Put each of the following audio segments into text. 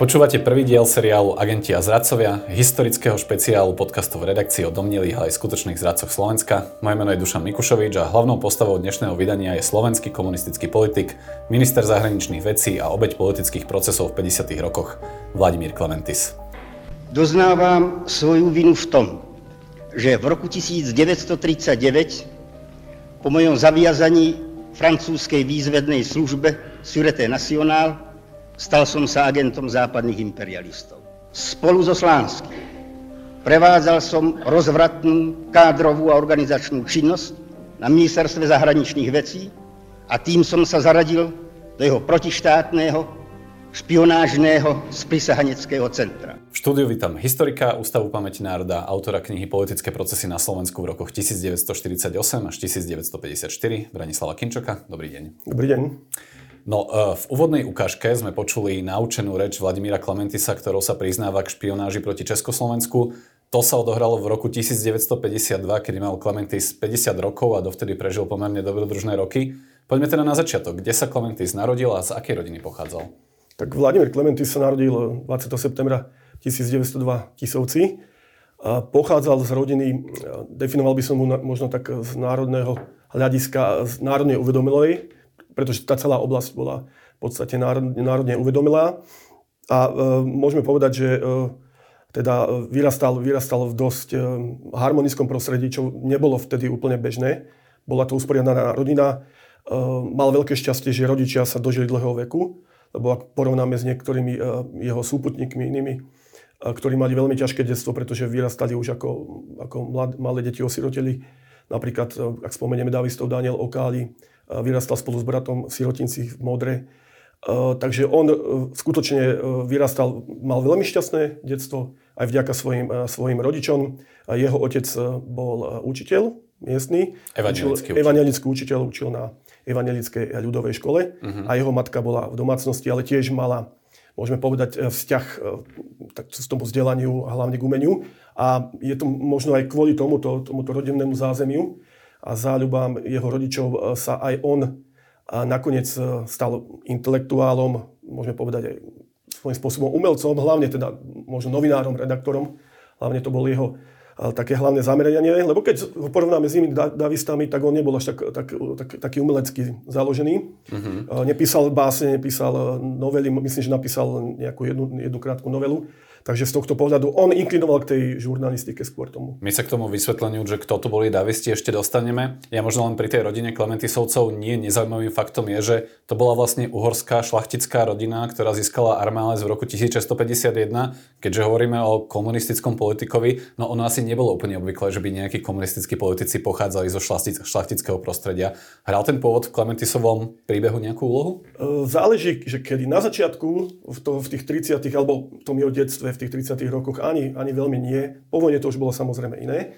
Počúvate prvý diel seriálu Agenti a zradcovia, historického špeciálu podcastu v redakcii o domnelých, ale aj skutočných zradcoch Slovenska. Moje meno je Dušan Mikušovič a hlavnou postavou dnešného vydania je slovenský komunistický politik, minister zahraničných vecí a obeď politických procesov v 50. rokoch, Vladimír Klementis. Doznávám svoju vinu v tom, že v roku 1939 po mojom zaviazaní francúzskej výzvednej službe Sûreté Nationale stal som sa agentom západných imperialistov. Spolu so Slánskym prevádzal som rozvratnú kádrovú a organizačnú činnosť na ministerstve zahraničných vecí a tým som sa zaradil do jeho protištátneho, špionážného sprisahaneckého centra. V štúdiu vítam historika Ústavu pamäti národa, autora knihy Politické procesy na Slovensku v rokoch 1948 až 1954, Branislava Kinčoka. Dobrý deň. Dobrý deň. No, e, v úvodnej ukážke sme počuli naučenú reč Vladimíra Klementisa, ktorou sa priznáva k špionáži proti Československu. To sa odohralo v roku 1952, kedy mal Klementis 50 rokov a dovtedy prežil pomerne dobrodružné roky. Poďme teda na začiatok. Kde sa Klementis narodil a z akej rodiny pochádzal? Tak Vladimír Klementis sa narodil 20. septembra 1902 Tisovci. A pochádzal z rodiny, definoval by som mu možno tak z národného hľadiska, z národnej uvedomilej, pretože tá celá oblasť bola v podstate národne uvedomilá. A e, môžeme povedať, že e, teda vyrastal, vyrastal v dosť e, harmonickom prostredí, čo nebolo vtedy úplne bežné. Bola to usporiadaná rodina. E, mal veľké šťastie, že rodičia sa dožili dlhého veku, lebo ak porovnáme s niektorými e, jeho súputníkmi inými, e, ktorí mali veľmi ťažké detstvo, pretože vyrastali už ako, ako mlad, malé deti osiroteli. Napríklad, e, ak spomenieme Davistov Daniel Okáli, vyrastal spolu s bratom v Sirotinci v Modre. Takže on e, skutočne e, vyrastal, mal veľmi šťastné detstvo aj vďaka svojim, e, svojim rodičom. Jeho otec bol učiteľ miestny. Evangelický učiteľ. Evangelický učiteľ učil na Evangelickej ľudovej škole uh-huh. a jeho matka bola v domácnosti, ale tiež mala, môžeme povedať, vzťah tak, s tomu vzdelaniu a hlavne k umeniu. A je to možno aj kvôli tomuto, tomuto rodinnému zázemiu, a záľubám jeho rodičov e, sa aj on e, nakoniec e, stal intelektuálom, môžeme povedať aj svojím spôsobom umelcom, hlavne teda možno novinárom, redaktorom. Hlavne to bol jeho také hlavné zameranie, lebo keď ho porovnáme s inými davistami, tak on nebol až tak, tak, tak, taký umelecký založený. Uh-huh. Nepísal básne, nepísal novely, myslím, že napísal nejakú jednu, jednu krátku novelu. Takže z tohto pohľadu on inklinoval k tej žurnalistike skôr tomu. My sa k tomu vysvetleniu, že kto to boli Davisti, ešte dostaneme. Ja možno len pri tej rodine Klementisovcov nie nezaujímavým faktom je, že to bola vlastne uhorská šlachtická rodina, ktorá získala armález v roku 1651. Keďže hovoríme o komunistickom politikovi, no ono asi nebolo úplne obvyklé, že by nejakí komunistickí politici pochádzali zo šlachtického prostredia. Hral ten pôvod v Klementisovom príbehu nejakú úlohu? Záleží, že kedy na začiatku, v, to, v tých 30 alebo v tom jeho detstve, v tých 30 rokoch ani, ani veľmi nie. Po vojne to už bolo samozrejme iné.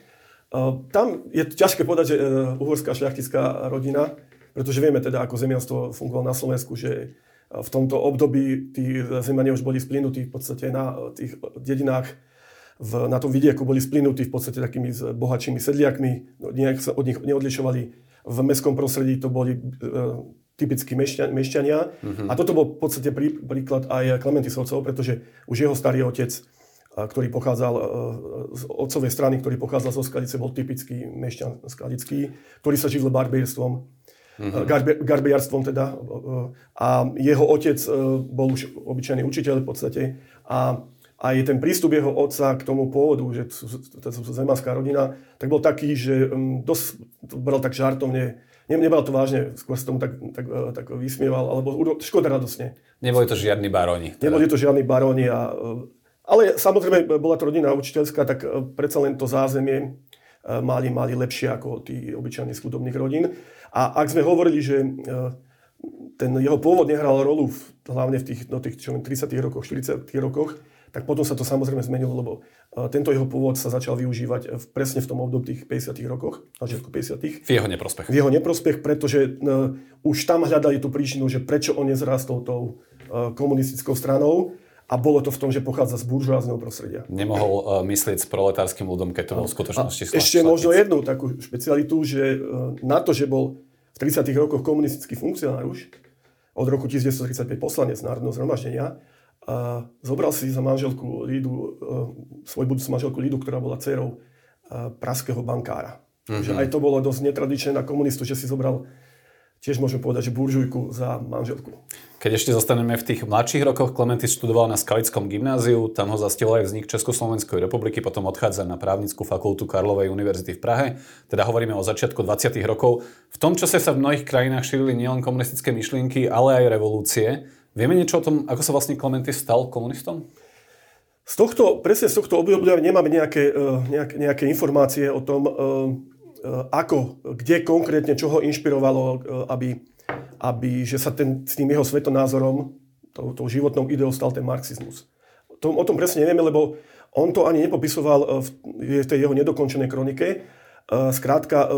Tam je ťažké povedať, že e, uhorská šľachtická rodina, pretože vieme teda, ako zemianstvo fungovalo na Slovensku, že e, v tomto období tí zemiania už boli splynutí v podstate na tých dedinách, v, na tom vidieku boli splynutí v podstate takými bohatšími sedliakmi, no, nejak sa od nich neodlišovali. V mestskom prostredí to boli e, typickí mešťania. mešťania. Mm-hmm. A toto bol v podstate prí, príklad aj Klementisovcov, pretože už jeho starý otec, ktorý pochádzal e, z otcovej strany, ktorý pochádzal zo Skladice, bol typický mešťan skladický, ktorý sa živil barbierstvom, mm-hmm. garbe, garbiarstvom teda. A jeho otec e, bol už obyčajný učiteľ v podstate. A aj ten prístup jeho otca k tomu pôvodu, že to je zemanská rodina, tak bol taký, že dosť bral tak žartovne, ne, nebal to vážne, skôr sa tomu tak, tak, e, tak vysmieval, alebo škoda radosne. Neboli to žiadni baróni. Teda. Neboli to žiadni baróni. A, e, ale samozrejme bola to rodina učiteľská, tak predsa len to zázemie mali, mali lepšie ako tí obyčajní z chudobných rodín. A ak sme hovorili, že ten jeho pôvod nehral rolu v, hlavne v tých, no, tých čo, 30 rokoch, 40 rokoch, tak potom sa to samozrejme zmenilo, lebo e, tento jeho pôvod sa začal využívať presne v tom období tých 50 rokoch, na začiatku 50 V jeho neprospech. V jeho neprospech, pretože uh, už tam hľadali tú príčinu, že prečo on nezrastol tou uh, komunistickou stranou a bolo to v tom, že pochádza z buržoázneho prostredia. Nemohol uh, myslieť s proletárskym ľudom, keď to bol v skutočnosti a Ešte možno jednu takú špecialitu, že uh, na to, že bol v 30 rokoch komunistický funkcionár už, od roku 1935 poslanec Národného zhromaždenia, a zobral si za manželku Lídu, e, svoju budúcu manželku Lídu, ktorá bola dcerou e, praského bankára. Mm-hmm. Že aj to bolo dosť netradičné na komunistu, že si zobral tiež môžem povedať, že buržujku za manželku. Keď ešte zostaneme v tých mladších rokoch, Klementis študoval na Skalickom gymnáziu, tam ho zastihol aj vznik Československej republiky, potom odchádza na právnickú fakultu Karlovej univerzity v Prahe, teda hovoríme o začiatku 20. rokov. V tom čase sa v mnohých krajinách šírili nielen komunistické myšlienky, ale aj revolúcie. Vieme niečo o tom, ako sa vlastne Klementy stal komunistom? Z tohto, presne z tohto obdobia nemáme nejaké, e, nejaké, nejaké informácie o tom, e, e, ako, kde konkrétne, čo ho inšpirovalo, aby, aby že sa ten, s tým jeho svetonázorom, tou, tou životnou ideou stal ten marxizmus. To, o tom presne nevieme, lebo on to ani nepopisoval v tej jeho nedokončenej kronike. Skrátka,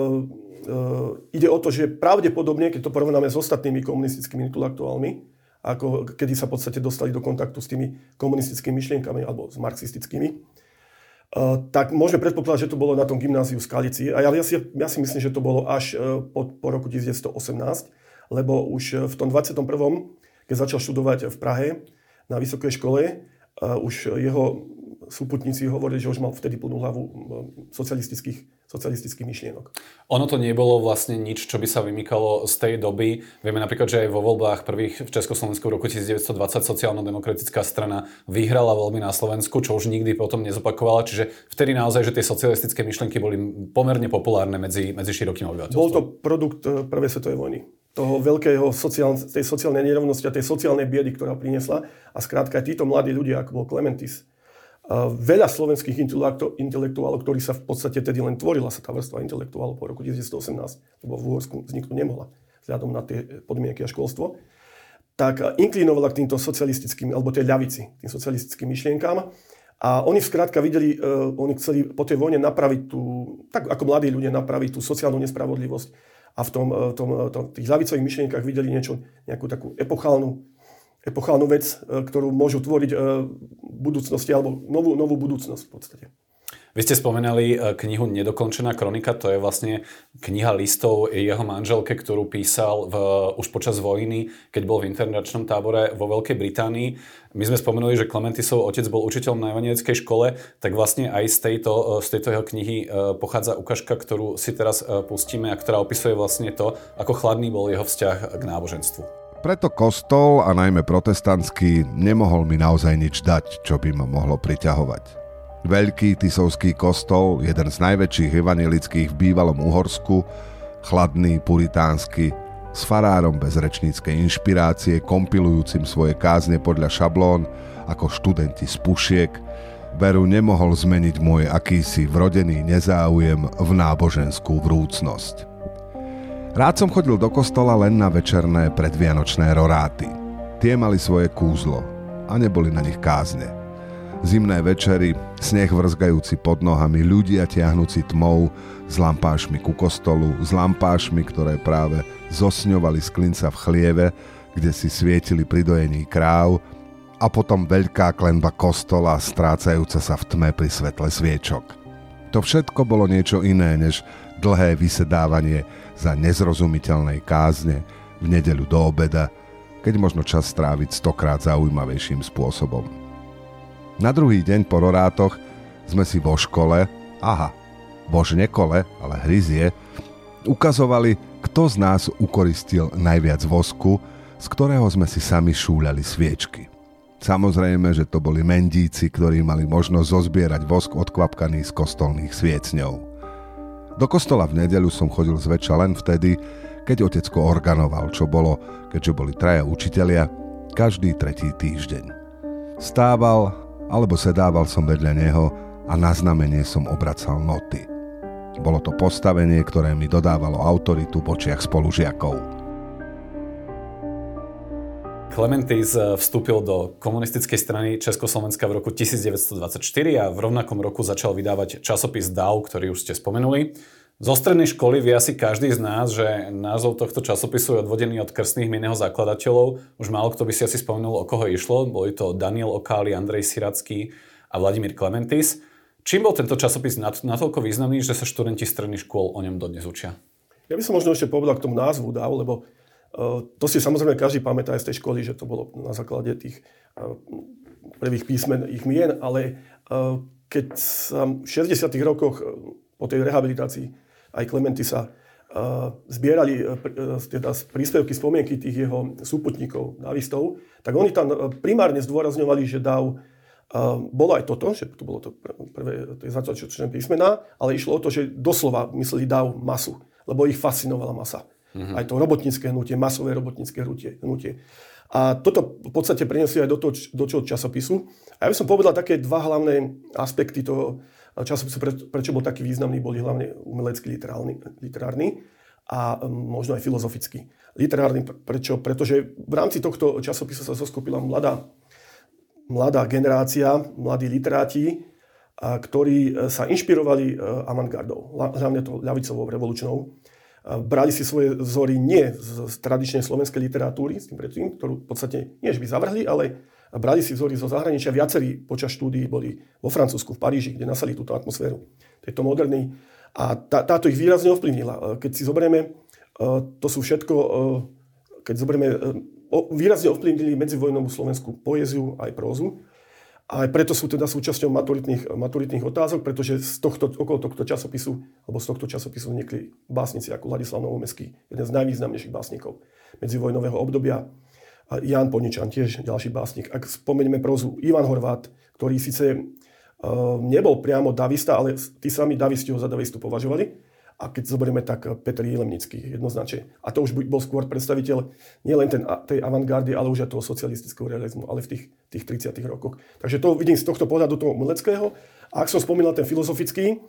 ide o to, že pravdepodobne, keď to porovnáme s ostatnými komunistickými intelektuálmi, ako kedy sa v podstate dostali do kontaktu s tými komunistickými myšlienkami alebo s marxistickými, uh, tak môžeme predpokladať, že to bolo na tom gymnáziu v Skalici. A ja, ja, si, ja si myslím, že to bolo až uh, po, po roku 1918, lebo už v tom 21., keď začal študovať v Prahe na vysokej škole, už jeho súputníci hovorili, že už mal vtedy plnú hlavu socialistických, socialistických myšlienok. Ono to nebolo vlastne nič, čo by sa vymykalo z tej doby. Vieme napríklad, že aj vo voľbách prvých v Československu v roku 1920 sociálno-demokratická strana vyhrala voľby na Slovensku, čo už nikdy potom nezopakovala. Čiže vtedy naozaj, že tie socialistické myšlienky boli pomerne populárne medzi, medzi širokým obyvateľstvom. Bol to produkt eh, prvej svetovej vojny toho veľkého sociál, tej sociálnej nerovnosti a tej sociálnej biedy, ktorá priniesla. A skrátka títo mladí ľudia, ako bol Clementis, veľa slovenských intelektuálov, ktorí sa v podstate tedy len tvorila sa tá vrstva intelektuálov po roku 1918, lebo v Uhorsku vzniknúť nemohla vzhľadom na tie podmienky a školstvo, tak inklinovala k týmto socialistickým, alebo tej ľavici, tým socialistickým myšlienkám. A oni skrátka videli, uh, oni chceli po tej vojne napraviť tú, tak ako mladí ľudia napraviť tú sociálnu nespravodlivosť a v tom, uh, tom, uh, tom, tých ľavicových myšlienkach videli niečo, nejakú takú epochálnu epochálnu vec, e, ktorú môžu tvoriť e, v budúcnosti, alebo novú, novú budúcnosť v podstate. Vy ste spomenali e, knihu Nedokončená kronika, to je vlastne kniha listov jeho manželke, ktorú písal v, už počas vojny, keď bol v internačnom tábore vo Veľkej Británii. My sme spomenuli, že Klementisov otec bol učiteľom na evangelickej škole, tak vlastne aj z tejto, z tejto jeho knihy pochádza ukážka, ktorú si teraz pustíme a ktorá opisuje vlastne to, ako chladný bol jeho vzťah k náboženstvu. Preto kostol, a najmä protestantský, nemohol mi naozaj nič dať, čo by ma mohlo priťahovať. Veľký Tisovský kostol, jeden z najväčších evanelických v bývalom Uhorsku, chladný, puritánsky, s farárom bez rečníckej inšpirácie, kompilujúcim svoje kázne podľa šablón, ako študenti z pušiek, veru nemohol zmeniť môj akýsi vrodený nezáujem v náboženskú vrúcnosť. Rád som chodil do kostola len na večerné predvianočné roráty. Tie mali svoje kúzlo a neboli na nich kázne. Zimné večery, sneh vrzgajúci pod nohami, ľudia tiahnúci tmou, s lampášmi ku kostolu, s lampášmi, ktoré práve zosňovali z klinca v chlieve, kde si svietili pri dojení kráv, a potom veľká klenba kostola, strácajúca sa v tme pri svetle sviečok. To všetko bolo niečo iné, než dlhé vysedávanie za nezrozumiteľnej kázne v nedeľu do obeda, keď možno čas stráviť stokrát zaujímavejším spôsobom. Na druhý deň po rorátoch sme si vo škole, aha, bož nekole, ale hryzie, ukazovali, kto z nás ukoristil najviac vosku, z ktorého sme si sami šúľali sviečky. Samozrejme, že to boli mendíci, ktorí mali možnosť zozbierať vosk odkvapkaný z kostolných sviecňov. Do kostola v nedeľu som chodil zväčša len vtedy, keď otecko organoval, čo bolo, keďže boli traja učitelia, každý tretí týždeň. Stával alebo sedával som vedľa neho a na znamenie som obracal noty. Bolo to postavenie, ktoré mi dodávalo autoritu v očiach spolužiakov. Clementis eh, vstúpil do komunistickej strany Československa v roku 1924 a v rovnakom roku začal vydávať časopis DAO, ktorý už ste spomenuli. Zo strednej školy vie asi každý z nás, že názov tohto časopisu je odvodený od krstných mien zakladateľov. Už málo kto by si asi spomenul, o koho išlo. Boli to Daniel Okáli, Andrej Siracký a Vladimír Clementis. Čím bol tento časopis natoľko významný, že sa študenti stredných škôl o ňom dodnes učia? Ja by som možno ešte povedal k tomu názvu DAO, lebo To si samozrejme každý pamätá aj z tej školy, že to bolo na základe tých prvých písmen ich mien, ale keď sa v 60. rokoch po tej rehabilitácii aj Klementy sa zbierali teda príspevky, spomienky tých jeho súputníkov, davistov, tak oni tam primárne zdôrazňovali, že dav bolo aj toto, že to bolo to prvé tie začiatočné písmená, ale išlo o to, že doslova mysleli dav masu, lebo ich fascinovala masa. Mm-hmm. Aj to robotnícke hnutie, masové robotnícke hnutie. A toto v podstate preniesli aj do toho, do toho časopisu. A ja by som povedal také dva hlavné aspekty toho časopisu, pre, prečo bol taký významný, boli hlavne umelecký, literárny, literárny a možno aj filozofický. Literárny, prečo? Pretože v rámci tohto časopisu sa zoskupila mladá mladá generácia, mladí literáti, ktorí e, sa inšpirovali e, avantgardou, hlavne to ľavicovou revolučnou. Brali si svoje vzory nie z tradičnej slovenskej literatúry, s tým predtým, ktorú v podstate nie, že by zavrhli, ale brali si vzory zo zahraničia. Viacerí počas štúdií boli vo Francúzsku, v Paríži, kde nasali túto atmosféru tejto modernej. A tá, táto ich výrazne ovplyvnila. E, keď si zoberieme, to sú všetko, keď zoberieme výrazne ovplyvnili medzivojnovú slovenskú poéziu aj prózu. A aj preto sú teda súčasťou maturitných, maturitných otázok, pretože z tohto, okolo tohto časopisu, alebo z tohto časopisu vznikli básnici ako Ladislav Novomeský, jeden z najvýznamnejších básnikov medzivojnového obdobia. A Jan Poničan, tiež ďalší básnik. Ak spomenieme prózu, Ivan Horvát, ktorý síce uh, nebol priamo davista, ale tí sami davisti ho za davistu považovali, a keď zoberieme, tak Petr Jelemnický jednoznačne. A to už bol skôr predstaviteľ nielen tej avantgardy, ale už aj toho socialistického realizmu, ale v tých, tých 30 rokoch. Takže to vidím z tohto pohľadu toho umeleckého. A ak som spomínal ten filozofický,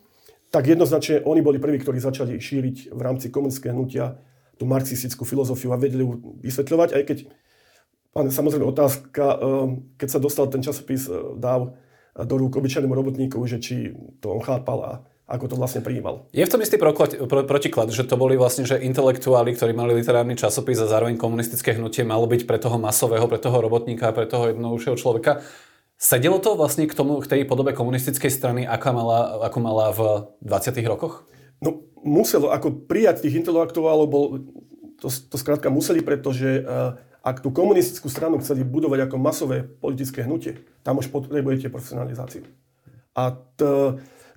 tak jednoznačne oni boli prví, ktorí začali šíriť v rámci komunistického hnutia tú marxistickú filozofiu a vedeli ju vysvetľovať, aj keď Pán, samozrejme otázka, eh, keď sa dostal ten časopis eh, dáv do rúk obyčajnému robotníku, že či to on chápal a ako to vlastne prijímal. Je v tom istý proklad, pro, protiklad, že to boli vlastne že intelektuáli, ktorí mali literárny časopis a zároveň komunistické hnutie malo byť pre toho masového, pre toho robotníka, pre toho jednoduchšieho človeka. Sedelo to vlastne k tomu, k tej podobe komunistickej strany, ako mala, ako mala v 20. rokoch? No, muselo, ako prijať tých intelektuálov, bol, to, to skrátka museli, pretože uh, ak tú komunistickú stranu chceli budovať ako masové politické hnutie, tam už potrebujete profesionalizáciu. A t,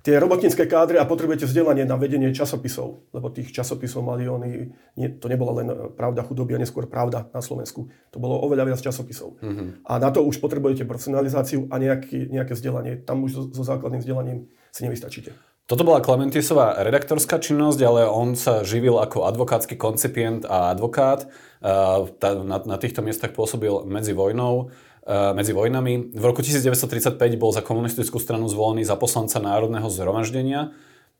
tie robotnícke kádry a potrebujete vzdelanie na vedenie časopisov, lebo tých časopisov mali oni, nie, to nebola len pravda chudoby a neskôr pravda na Slovensku. To bolo oveľa viac časopisov. Mm-hmm. A na to už potrebujete profesionalizáciu a nejaký, nejaké vzdelanie. Tam už so, so základným vzdelaním si nevystačíte. Toto bola Klementisová redaktorská činnosť, ale on sa živil ako advokátsky koncipient a advokát. Na, na týchto miestach pôsobil medzi vojnou. Eh, medzi vojnami. V roku 1935 bol za komunistickú stranu zvolený za poslanca Národného zhromaždenia.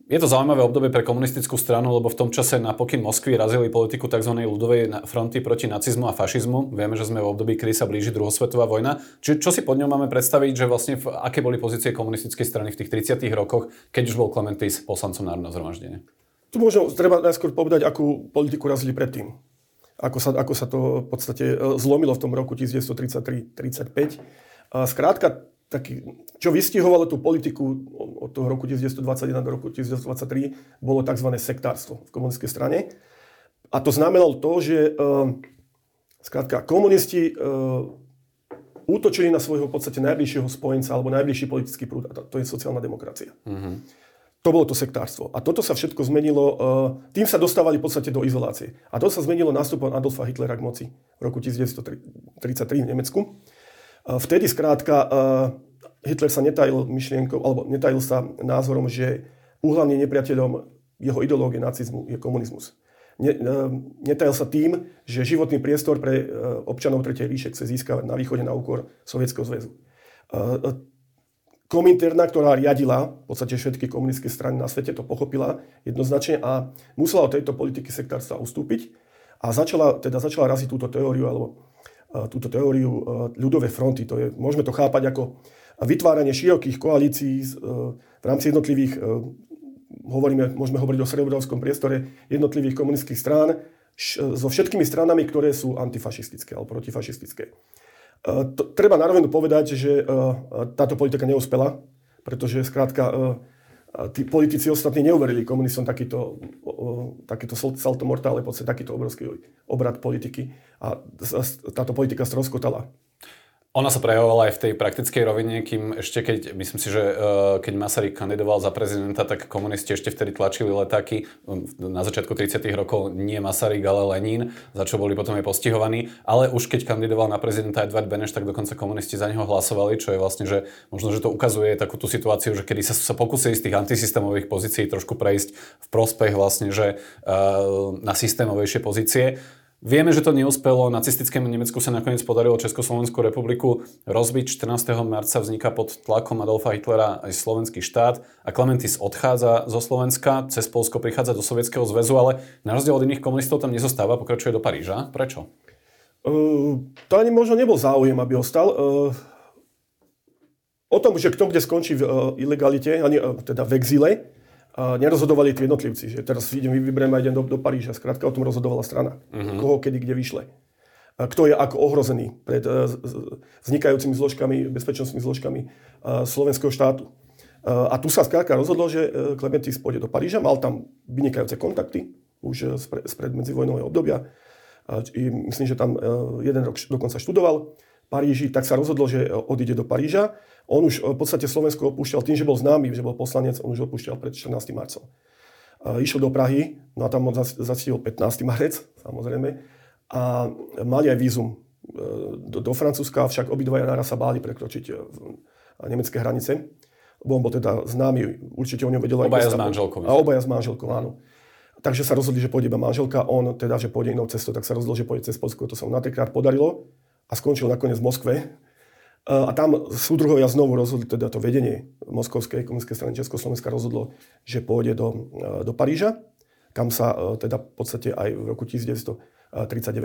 Je to zaujímavé obdobie pre komunistickú stranu, lebo v tom čase na pokyn Moskvy razili politiku tzv. ľudovej fronty proti nacizmu a fašizmu. Vieme, že sme v období, kedy sa blíži druhosvetová vojna. Či, čo si pod ňou máme predstaviť, že vlastne v, aké boli pozície komunistickej strany v tých 30 rokoch, keď už bol Clementis poslancom Národného zhromaždenia? Tu možno treba najskôr povedať, akú politiku razili predtým ako sa, ako sa to v podstate e, zlomilo v tom roku 1933-35. Skrátka, taký, čo vystihovalo tú politiku od toho roku 1921 do roku 1923, bolo tzv. sektárstvo v komunistickej strane. A to znamenalo to, že e, skrátka, komunisti e, útočili na svojho v podstate najbližšieho spojenca alebo najbližší politický prúd, a to je sociálna demokracia. Mm-hmm. To bolo to sektárstvo. A toto sa všetko zmenilo, eh, tým sa dostávali v podstate do izolácie. A to sa zmenilo nástupom Adolfa Hitlera k moci v roku 1933 v Nemecku. Vtedy skrátka eh, Hitler sa netajil myšlienkou, alebo netajil sa názorom, že úhlavným nepriateľom jeho ideológie nacizmu je komunizmus. Eh, netajil sa tým, že životný priestor pre občanov Tretej ríše chce získavať na východe na úkor Sovietskeho zväzu. Kominterna, ktorá riadila v podstate všetky komunistické strany na svete, to pochopila jednoznačne a musela od tejto politiky sektárstva ustúpiť a začala, teda začala raziť túto teóriu, alebo uh, túto teóriu uh, ľudové fronty. To je, môžeme to chápať ako vytváranie širokých koalícií uh, v rámci jednotlivých, hovoríme, môžeme hovoriť o srebrovskom priestore jednotlivých komunistických strán so všetkými stranami, ktoré sú antifašistické alebo protifašistické. Eh, to, treba na rovinu povedať, že uh, táto politika neúspela, pretože skrátka a tí politici ostatní neuverili komunistom takýto, takýto salto mortále, podstate takýto obrovský obrad politiky a táto politika stroskotala. Ona sa prejavovala aj v tej praktickej rovine, kým ešte keď, myslím si, že e, keď Masaryk kandidoval za prezidenta, tak komunisti ešte vtedy tlačili letáky na začiatku 30. rokov nie Masaryk, ale Lenín, za čo boli potom aj postihovaní. Ale už keď kandidoval na prezidenta Edvard Beneš, tak dokonca komunisti za neho hlasovali, čo je vlastne, že možno, že to ukazuje takú tú situáciu, že kedy sa, sa pokusili z tých antisystémových pozícií trošku prejsť v prospech vlastne, že uh, na systémovejšie pozície. Vieme, že to neúspelo. Nacistickému Nemecku sa nakoniec podarilo Československú republiku rozbiť. 14. marca vzniká pod tlakom Adolfa Hitlera aj slovenský štát a Klementis odchádza zo Slovenska, cez Polsko prichádza do Sovietskeho zväzu, ale na rozdiel od iných komunistov tam nezostáva, pokračuje do Paríža. Prečo? Uh, to ani možno nebol záujem, aby ostal. Uh, o tom, že kto kde skončí v uh, ilegalite, ani, uh, teda v exile, nerozhodovali tí jednotlivci, že teraz idem, vyberiem a idem do, do Paríža. Skrátka o tom rozhodovala strana. Uh-huh. Koho, kedy, kde vyšle. Kto je ako ohrozený pred uh, vznikajúcimi zložkami, bezpečnostnými zložkami uh, slovenského štátu. Uh, a tu sa skrátka rozhodlo, že Klementis pôjde do Paríža, mal tam vynikajúce kontakty už spred, medzivojnového obdobia. Uh, myslím, že tam jeden rok dokonca študoval Paríži, tak sa rozhodol, že odíde do Paríža. On už v podstate Slovensko opúšťal tým, že bol známy, že bol poslanec, on už opúšťal pred 14. marcom. Išiel do Prahy, no a tam on zacítil 15. marec, samozrejme, a mali aj vízum e, do, do Francúzska, však obidvaja naraz sa báli prekročiť e, nemecké hranice. Lebo on bol teda známy, určite o ňom vedel aj Obaja s manželkou. A obaja s manželkou, áno. Takže sa rozhodli, že pôjde iba manželka, on teda, že pôjde inou cestou, tak sa rozhodol, že pôjde cez Polsko. To sa mu na trikrát podarilo a skončil nakoniec v Moskve. A tam súdruhovia znovu rozhodli, teda to vedenie Moskovskej komunistickej strany Československa rozhodlo, že pôjde do, do Paríža, kam sa e, teda v podstate aj v roku 1939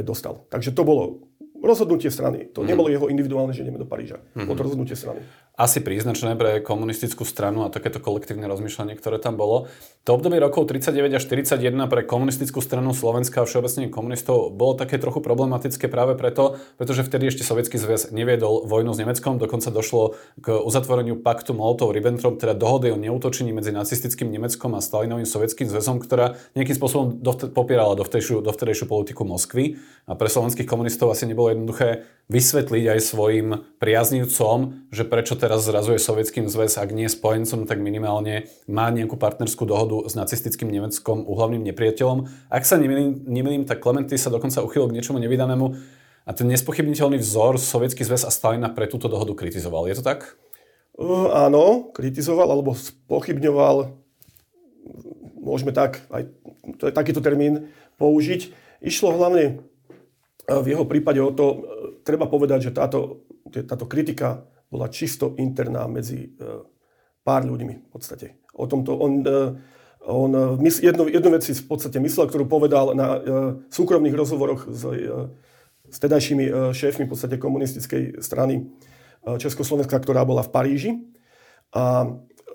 dostal. Takže to bolo rozhodnutie strany. To mm. nebolo jeho individuálne, že ideme do Paríža. Mm. Bolo to rozhodnutie strany asi príznačné pre komunistickú stranu a takéto kolektívne rozmýšľanie, ktoré tam bolo. To obdobie rokov 39 až 41 pre komunistickú stranu Slovenska a všeobecne komunistov bolo také trochu problematické práve preto, pretože vtedy ešte Sovietský zväz neviedol vojnu s Nemeckom, dokonca došlo k uzatvoreniu paktu Molotov-Ribbentrop, teda dohody o neútočení medzi nacistickým Nemeckom a Stalinovým sovietským zväzom, ktorá nejakým spôsobom dovtedy, popierala dovtedejšiu, dovtedejšiu politiku Moskvy. A pre slovenských komunistov asi nebolo jednoduché vysvetliť aj svojim priaznivcom, že prečo teraz zrazuje Sovietským zväz, ak nie spojencom, tak minimálne má nejakú partnerskú dohodu s nacistickým Nemeckom, uhlavným nepriateľom. Ak sa nemýlim, nemýlim tak Klementy sa dokonca uchylil k niečomu nevydanému a ten nespochybniteľný vzor Sovietský zväz a Stalina pre túto dohodu kritizoval. Je to tak? Uh, áno, kritizoval alebo spochybňoval, môžeme tak, aj to je takýto termín použiť. Išlo hlavne v jeho prípade o to, treba povedať, že táto, táto kritika bola čisto interná medzi e, pár ľuďmi v podstate. O tomto on, e, on e, jednu, jednu vec si v podstate myslel, ktorú povedal na súkromných rozhovoroch s, s tedajšími šéfmi v podstate komunistickej strany Československa, ktorá bola v Paríži. A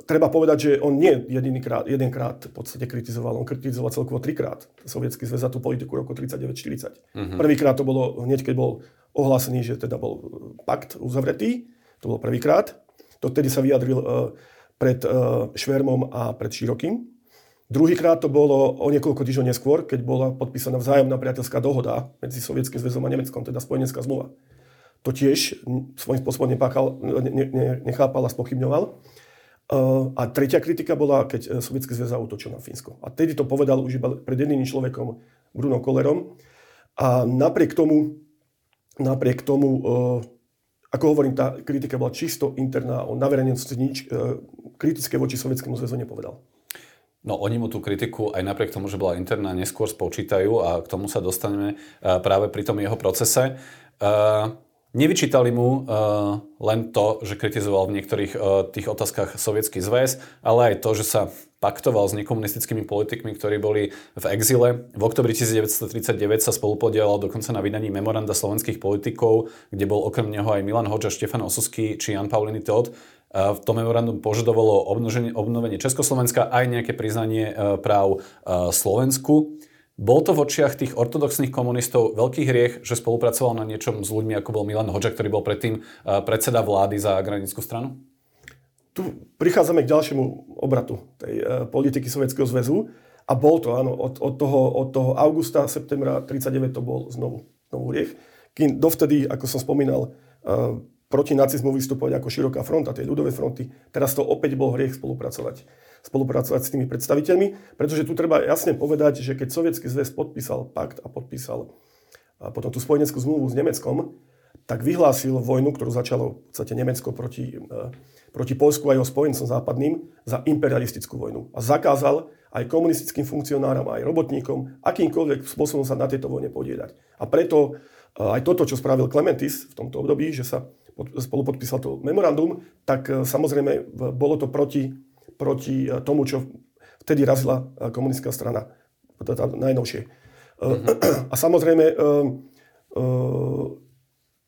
treba povedať, že on nie jedinýkrát, jedenkrát v podstate kritizoval, on kritizoval celkovo trikrát Sovietský zväz za tú politiku roku 39-40. Uh-huh. Prvýkrát to bolo hneď, keď bol ohlásený, že teda bol pakt uzavretý. To bol prvýkrát. To vtedy sa vyjadril uh, pred uh, Švermom a pred Širokým. Druhýkrát to bolo o niekoľko týždňov neskôr, keď bola podpísaná vzájomná priateľská dohoda medzi Sovietským zväzom a Nemeckom, teda spojenecká zmluva. To tiež svojím spôsobom nepáchal, ne, ne, nechápal a spochybňoval. Uh, a tretia kritika bola, keď Sovietský zväz zautočil na Fínsko. A tedy to povedal už iba pred jedným človekom, Bruno Kollerom. A napriek tomu, napriek tomu ako hovorím, tá kritika bola čisto interná, on na verejnosti nič e, kritické voči Sovietskému zväzu nepovedal. No oni mu tú kritiku aj napriek tomu, že bola interná, neskôr spočítajú a k tomu sa dostaneme e, práve pri tom jeho procese. E, nevyčítali mu len to, že kritizoval v niektorých tých otázkach Sovietský zväz, ale aj to, že sa paktoval s nekomunistickými politikmi, ktorí boli v exile. V oktobri 1939 sa spolupodielal dokonca na vydaní memoranda slovenských politikov, kde bol okrem neho aj Milan Hoďa, Štefan Osusky či Jan Pauliny Todt. V tom memorandum požadovalo obnovenie Československa aj nejaké priznanie e, práv e, Slovensku. Bol to v očiach tých ortodoxných komunistov veľký hriech, že spolupracoval na niečom s ľuďmi, ako bol Milan Hoďa, ktorý bol predtým e, predseda vlády za Granickú stranu? Tu prichádzame k ďalšiemu obratu tej politiky Sovietskeho zväzu a bol to, áno, od, od, toho, od toho augusta, septembra 39 to bol znovu, hriech. Kým dovtedy, ako som spomínal, proti nacizmu vystupovať ako široká fronta, tej ľudové fronty. Teraz to opäť bol hriech spolupracovať. Spolupracovať s tými predstaviteľmi, pretože tu treba jasne povedať, že keď Sovietský zväz podpísal pakt a podpísal a potom tú spojeneckú zmluvu s Nemeckom, tak vyhlásil vojnu, ktorú začalo v podstate Nemecko proti, e, proti Polsku a jeho spojencom západným za imperialistickú vojnu. A zakázal aj komunistickým funkcionárom, aj robotníkom, akýmkoľvek spôsobom sa na tejto vojne podielať. A preto e, aj toto, čo spravil Clementis v tomto období, že sa spolu podpísal to memorandum, tak e, samozrejme bolo to proti, proti e, tomu, čo vtedy razila komunistická strana, tá najnovšie. Mm-hmm. A samozrejme,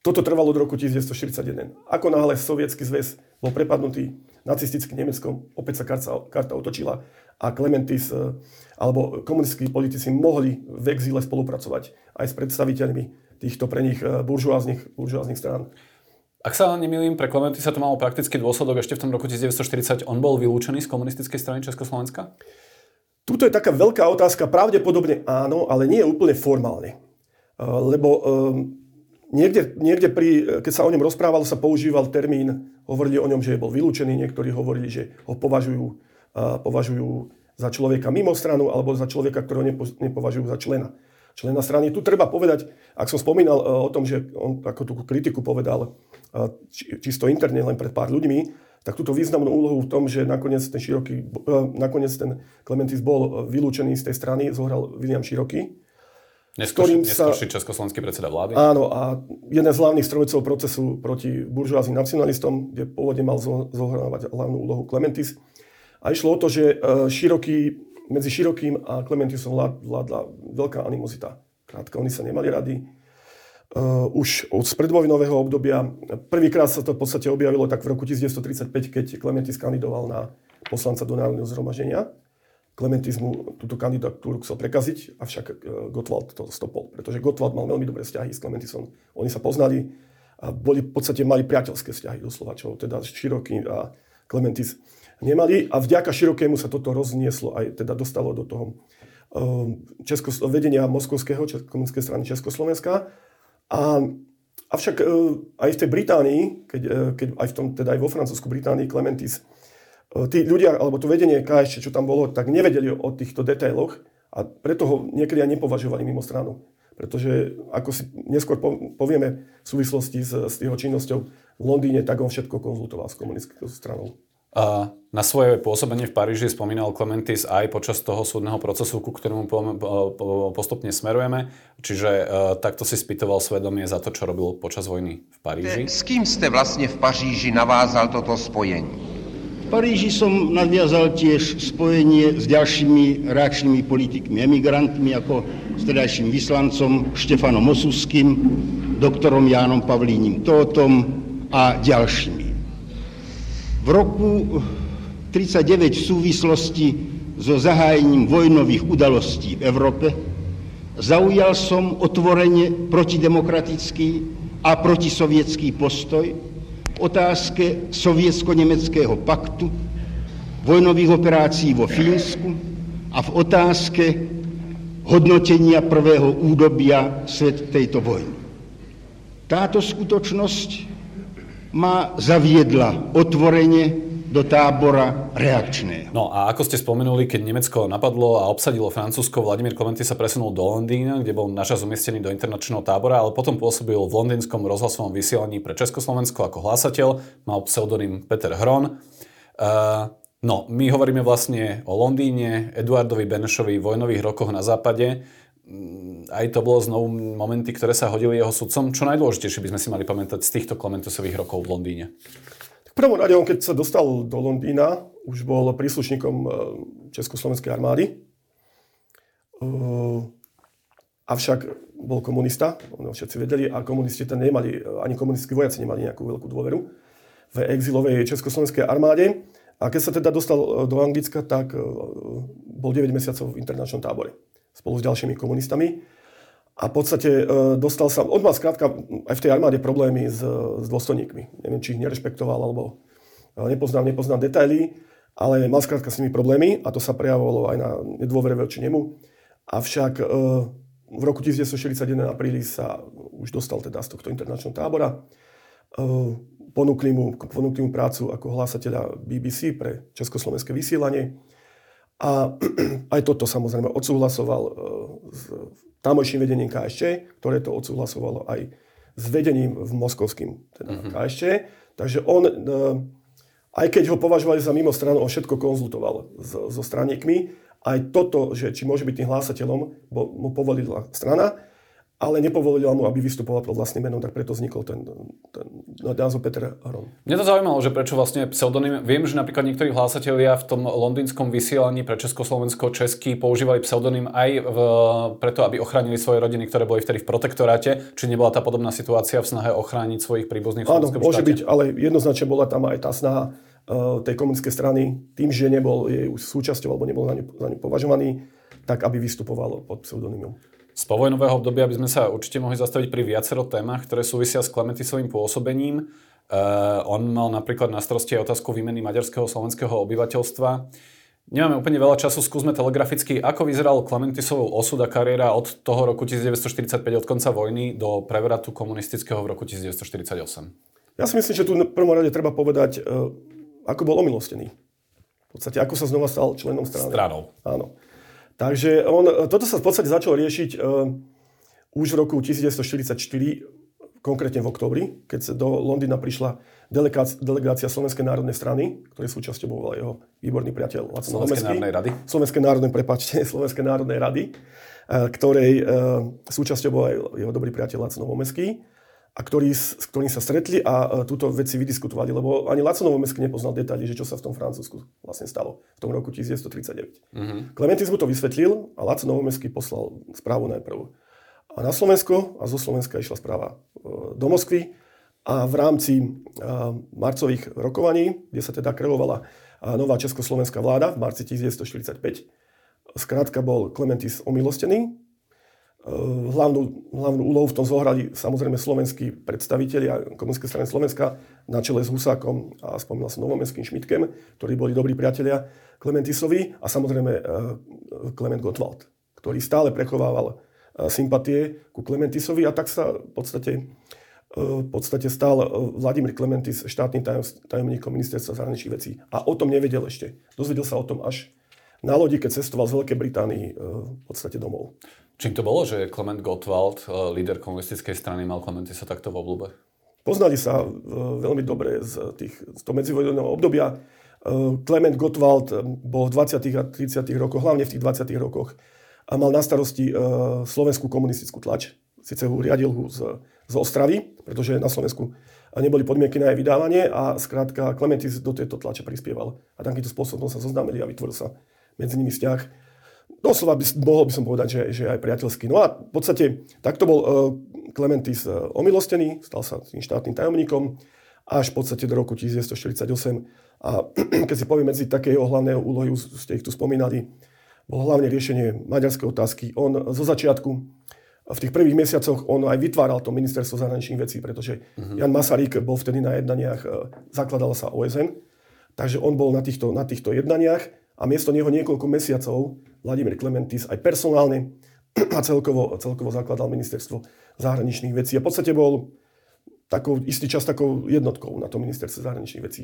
toto trvalo od roku 1941. Ako náhle Sovietský zväz bol prepadnutý nacistickým Nemeckom, opäť sa karta, karta otočila a Clementis alebo komunistickí politici mohli v exíle spolupracovať aj s predstaviteľmi týchto pre nich buržoáznych, buržoáznych strán. Ak sa nemýlim, pre Klementy sa to malo prakticky dôsledok ešte v tom roku 1940. On bol vylúčený z komunistickej strany Československa? Tuto je taká veľká otázka. Pravdepodobne áno, ale nie úplne formálne. Lebo um, niekde, niekde pri, keď sa o ňom rozprávalo, sa používal termín, hovorili o ňom, že bol vylúčený, niektorí hovorili, že ho považujú, považujú za človeka mimo stranu alebo za človeka, ktorého nepo, nepovažujú za člena člena strany. Tu treba povedať, ak som spomínal uh, o tom, že on ako tú kritiku povedal čisto interne len pred pár ľuďmi, tak túto významnú úlohu v tom, že nakoniec ten, široký, e, nakoniec ten Clementis bol vylúčený z tej strany, zohral William Široký. Neskôrší sa, československý predseda vlády. Áno, a jeden z hlavných strojcov procesu proti buržoáznym nacionalistom, kde pôvodne mal zohrávať hlavnú úlohu Clementis. A išlo o to, že e, široký, medzi Širokým a Clementisom vládla veľká animozita. Krátka, oni sa nemali rady uh, už od predvojnového obdobia. Prvýkrát sa to v podstate objavilo tak v roku 1935, keď Klementis kandidoval na poslanca do Národného zhromaždenia. Klementis mu túto kandidatúru chcel prekaziť, avšak uh, Gottwald to stopol, pretože Gottwald mal veľmi dobré vzťahy s Klementisom. Oni sa poznali a boli, v podstate mali priateľské vzťahy doslova, čo teda Široký a Klementis nemali a vďaka Širokému sa toto roznieslo aj teda dostalo do toho uh, Česko, vedenia Moskovského komunistickej strany Československa a, avšak e, aj v tej Británii, keď, e, keď aj, v tom, teda aj vo Francúzsku, Británii, Clementis, e, tí ľudia, alebo to vedenie KSČ, čo tam bolo, tak nevedeli o týchto detailoch a preto ho niekedy aj nepovažovali mimo stranu. Pretože, ako si neskôr povieme v súvislosti s, s jeho činnosťou v Londýne, tak on všetko konzultoval s komunistickou stranou. A na svoje pôsobenie v Paríži spomínal Clementis aj počas toho súdneho procesu, ku ktorému postupne smerujeme. Čiže uh, takto si spýtoval svedomie za to, čo robil počas vojny v Paríži. S kým ste vlastne v Paríži navázal toto spojenie? Paríži som nadviazal tiež spojenie s ďalšími reakčnými politikmi, emigrantmi, ako s tedajším vyslancom Štefanom Osuským, doktorom Jánom Pavlínim Tótom a ďalšími. V roku 1939 v súvislosti so zahájením vojnových udalostí v Európe zaujal som otvorene protidemokratický a protisovietský postoj v otázke sovietsko-nemeckého paktu, vojnových operácií vo Fínsku a v otázke hodnotenia prvého údobia svet tejto vojny. Táto skutočnosť ma zaviedla otvorene do tábora reakčného. No a ako ste spomenuli, keď Nemecko napadlo a obsadilo Francúzsko, Vladimír Klementy sa presunul do Londýna, kde bol načas umiestnený do internačného tábora, ale potom pôsobil v londýnskom rozhlasovom vysielaní pre Československo ako hlasateľ, mal pseudonym Peter Hron. Uh, no, my hovoríme vlastne o Londýne, Eduardovi Benešovi, vojnových rokoch na západe. Mm, aj to bolo znovu momenty, ktoré sa hodili jeho sudcom. Čo najdôležitejšie by sme si mali pamätať z týchto Klementusových rokov v Londýne? V prvom rade, on keď sa dostal do Londýna, už bol príslušníkom e, Československej armády. E, avšak bol komunista, ono všetci vedeli, a komunisti tam nemali, ani komunistickí vojaci nemali nejakú veľkú dôveru v exilovej Československej armáde. A keď sa teda dostal do Anglicka, tak e, bol 9 mesiacov v internačnom tábore spolu s ďalšími komunistami. A v podstate e, dostal sa, on mal skrátka aj v tej armáde problémy s, s dôstojníkmi. Neviem, či ich nerešpektoval, alebo nepoznám, nepoznám detaily, ale mal skrátka s nimi problémy a to sa prejavovalo aj na nedôvere voči nemu. Avšak v roku 1941 apríli sa už dostal teda z tohto internačného tábora. Ponúkli mu, ponúkli mu prácu ako hlásateľa BBC pre Československé vysielanie. A aj toto samozrejme odsúhlasoval s tamojším vedením KSČ, ktoré to odsúhlasovalo aj s vedením v moskovským teda mm-hmm. KSČ. Takže on, aj keď ho považovali za mimo stranu, on všetko konzultoval so, so straníkmi aj toto, že či môže byť tým hlásateľom, bo, mu povolila strana, ale nepovolila mu, aby vystupoval pod vlastným menom, tak preto vznikol ten, ten názov Peter Hrom. Mňa to zaujímalo, že prečo vlastne pseudonym. Viem, že napríklad niektorí hlásatelia v tom londýnskom vysielaní pre Československo česky používali pseudonym aj v, preto, aby ochránili svoje rodiny, ktoré boli vtedy v protektoráte. Či nebola tá podobná situácia v snahe ochrániť svojich príbuzných v Áno, môže byť, ale jednoznačne bola tam aj tá snaha Eh, tej komunistickej strany, tým, že nebol jej súčasťou alebo nebol za ňu, za ňu považovaný, tak aby vystupoval pod pseudonymom. Z povojnového obdobia by sme sa určite mohli zastaviť pri viacero témach, ktoré súvisia s Klementisovým pôsobením. Uh, on mal napríklad na starosti aj otázku výmeny maďarského slovenského obyvateľstva. Nemáme úplne veľa času, skúsme telegraficky, ako vyzeral Klementisovou osud a kariéra od toho roku 1945, od konca vojny, do prevratu komunistického v roku 1948. Ja si myslím, že tu v prvom rade treba povedať, eh, ako bol omilostený. V podstate, ako sa znova stal členom strany. Stranou. Áno. Takže on, toto sa v podstate začalo riešiť uh, už v roku 1944, konkrétne v oktobri, keď sa do Londýna prišla delegácia, delegácia Slovenskej národnej strany, ktorej súčasťou bol jeho výborný priateľ Lacno Slovenskej národnej rady. Slovenskej národnej, prepačte, Slovenskej národnej rady, uh, ktorej uh, súčasťou bol aj jeho dobrý priateľ Lacno Homeský a ktorý, s ktorým sa stretli a túto veci vydiskutovali, lebo ani Laco Novomestský nepoznal detaily, že čo sa v tom Francúzsku vlastne stalo v tom roku 1939. Mm-hmm. Klementis mu to vysvetlil a Laco Novomestský poslal správu najprv a na Slovensko a zo Slovenska išla správa e, do Moskvy a v rámci e, marcových rokovaní, kde sa teda kreovala e, nová československá vláda v marci 1945, skrátka bol Klementis omilostený Hlavnú, hlavnú úlohu v tom zohrali samozrejme slovenskí predstavitelia komunistickej strany Slovenska na čele s Husákom a spomínal som Novomestským Šmitkem, ktorí boli dobrí priatelia Klementisovi a samozrejme Klement eh, Gottwald, ktorý stále prechovával eh, sympatie ku Klementisovi a tak sa v podstate, eh, v podstate stal Vladimír Klementis štátnym tajomníkom ministerstva zahraničných vecí. A o tom nevedel ešte. Dozvedel sa o tom až na lodi, keď cestoval z Veľkej Británii v podstate domov. Čím to bolo, že Klement Gottwald, eh, líder komunistickej strany, mal sa takto v oblúbe? Poznali sa eh, veľmi dobre z, tých, z toho medzivojnového obdobia. Klement eh, Gottwald bol v 20. a 30. rokoch, hlavne v tých 20. rokoch, a mal na starosti slovenskú komunistickú tlač. Sice ho riadil z, z Ostravy, pretože na Slovensku neboli podmienky na jej vydávanie a skrátka Klementis do tejto tlače prispieval. A takýmto spôsobom sa zoznámili a vytvoril sa medzi nimi vzťah doslova by, mohol by som povedať, že, že aj priateľský. No a v podstate takto bol uh, Clementis uh, omilostený, stal sa tým štátnym tajomníkom až v podstate do roku 1948. A keď si poviem medzi také jeho hlavné úlohy, ste ich tu spomínali, bolo hlavne riešenie maďarskej otázky. On zo začiatku v tých prvých mesiacoch on aj vytváral to ministerstvo zahraničných vecí, pretože uh-huh. Jan Masaryk bol vtedy na jednaniach, e, zakladal sa OSN, takže on bol na týchto, na týchto jednaniach a miesto neho niekoľko mesiacov Vladimír Klementis aj personálne a celkovo, celkovo zakladal ministerstvo zahraničných vecí. A v podstate bol takou, istý čas takou jednotkou na to ministerstve zahraničných vecí.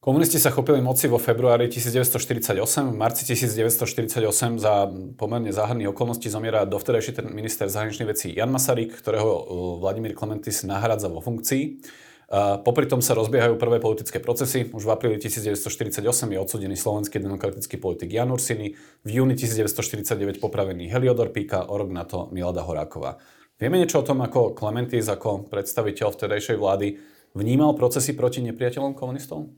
Komunisti sa chopili moci vo februári 1948. V marci 1948 za pomerne záhadných okolností zomiera dovtedajší minister zahraničných vecí Jan Masaryk, ktorého uh, Vladimír Klementis nahradza vo funkcii. Popri tom sa rozbiehajú prvé politické procesy. Už v apríli 1948 je odsudený slovenský demokratický politik Jan Ursiny, v júni 1949 popravený Heliodor Píka, o rok na to Milada Horáková. Vieme niečo o tom, ako Klementis ako predstaviteľ vtedajšej vlády vnímal procesy proti nepriateľom komunistov?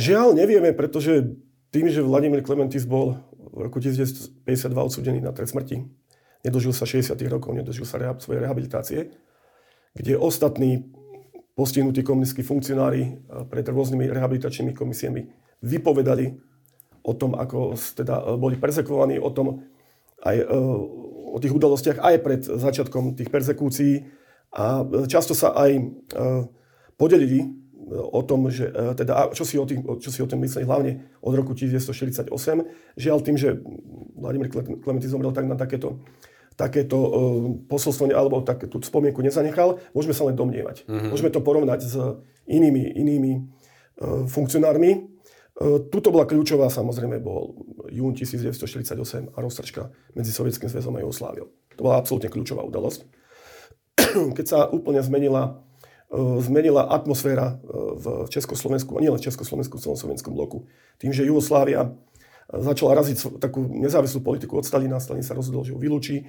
Žiaľ, nevieme, pretože tým, že Vladimír Klementis bol v roku 1952 odsudený na trest smrti, nedožil sa 60 rokov, nedožil sa reha- svojej rehabilitácie, kde ostatní postihnutí komunistickí funkcionári eh, pred rôznymi rehabilitačnými komisiami vypovedali o tom, ako teda eh, boli persekvovaní, o tom aj eh, o tých udalostiach aj pred začiatkom tých persekúcií a často sa aj podelili o tom, že teda, čo, si o tým, čo si o tom mysleli hlavne od roku 1948. Žiaľ tým, že Vladimír Klementy zomrel tak na takéto, takéto uh, posolstvo alebo tak, tú spomienku nezanechal, môžeme sa len domnievať. Mm-hmm. Môžeme to porovnať s inými, inými uh, funkcionármi. Uh, tuto bola kľúčová, samozrejme, bol jún 1948 a roztržka medzi Sovietským zväzom a Jugosláviou. To bola absolútne kľúčová udalosť. Keď sa úplne zmenila E, zmenila atmosféra e, v Československu, a nielen v Československu, v celom slovenskom bloku. Tým, že Jugoslávia e, začala raziť takú nezávislú politiku od Stalina, Stalin sa rozhodol, že ho vylúči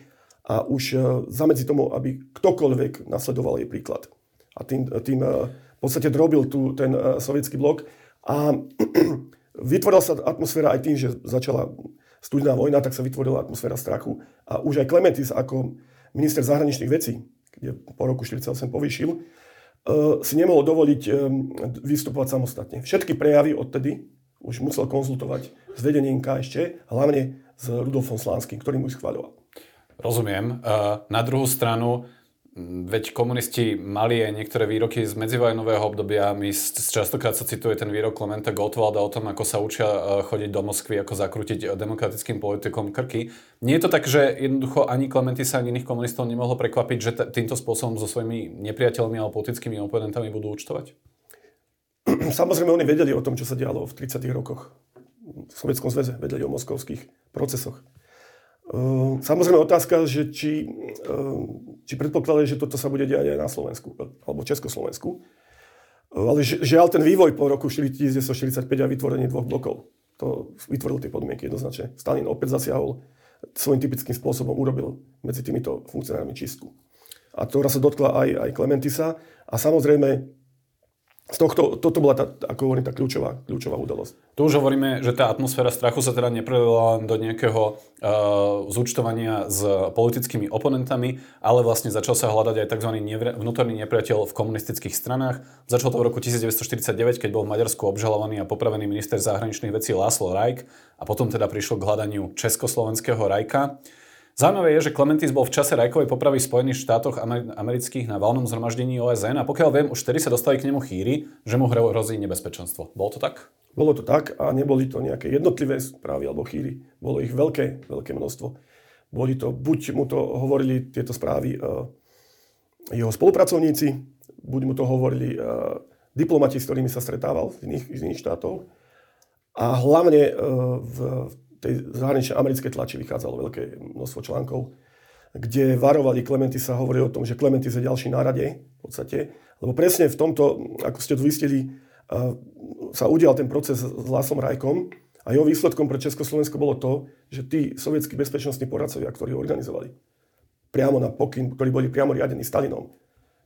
a už zamedzi tomu, aby ktokoľvek nasledoval jej príklad. A tým, tým v podstate drobil tu ten sovietský blok a vytvorila sa atmosféra aj tým, že začala studená vojna, tak sa vytvorila atmosféra strachu a už aj Klementis ako minister zahraničných vecí, kde po roku 1948 povýšil, E, si nemohol dovoliť e, vystupovať samostatne. Všetky prejavy odtedy už musel konzultovať s vedením KSČ, hlavne s Rudolfom Slánskym, ktorý mu ich schváľoval. Rozumiem. Na druhú stranu, Veď komunisti mali aj niektoré výroky z medzivojnového obdobia. My častokrát sa cituje ten výrok Klementa Gottwalda o tom, ako sa učia e, chodiť do Moskvy, ako zakrútiť demokratickým politikom krky. Nie je to tak, že jednoducho ani Klementisa, ani iných komunistov nemohlo prekvapiť, že t- týmto spôsobom so svojimi nepriateľmi alebo politickými oponentami budú účtovať? Samozrejme, oni vedeli o tom, čo sa dialo v 30. rokoch v Sovietskom zväze, vedeli o moskovských procesoch. Ehm, samozrejme otázka, že či, ehm, či predpokladajú, že toto sa bude diať aj na Slovensku, alebo Československu. Ehm, ale žiaľ, ten vývoj po roku 1945 a vytvorenie dvoch blokov, to vytvoril tie podmienky jednoznačne. Stalin opäť zasiahol svojím typickým spôsobom, urobil medzi týmito funkcionármi čistku. A ktorá sa dotkla aj, aj Klementisa. A samozrejme, z tohto, toto bola tá, ako hovorím, tá kľúčová, kľúčová udalosť. Tu už hovoríme, že tá atmosféra strachu sa teda neprelila len do nejakého uh, zúčtovania s politickými oponentami, ale vlastne začal sa hľadať aj tzv. Nevre, vnútorný nepriateľ v komunistických stranách. Začal to v roku 1949, keď bol v Maďarsku obžalovaný a popravený minister zahraničných vecí Láslo Rajk a potom teda prišlo k hľadaniu československého Rajka. Zaujímavé je, že Clementis bol v čase Rajkovej popravy v Spojených štátoch amerických na valnom zhromaždení OSN a pokiaľ viem, už vtedy sa dostali k nemu chýry, že mu hrozí nebezpečenstvo. Bolo to tak? Bolo to tak a neboli to nejaké jednotlivé správy alebo chýry. Bolo ich veľké, veľké množstvo. Boli to, buď mu to hovorili tieto správy uh, jeho spolupracovníci, buď mu to hovorili uh, diplomati, s ktorými sa stretával z iných, z iných štátov. A hlavne uh, v tej zahraničnej americkej tlači vychádzalo veľké množstvo článkov, kde varovali Klementisa, hovorili o tom, že Klementis je ďalší na rade, v podstate, lebo presne v tomto, ako ste tu vystili, sa udial ten proces s Lásom Rajkom a jeho výsledkom pre Československo bolo to, že tí sovietskí bezpečnostní poradcovia, ktorí ho organizovali priamo na pokyn, ktorí boli priamo riadení Stalinom,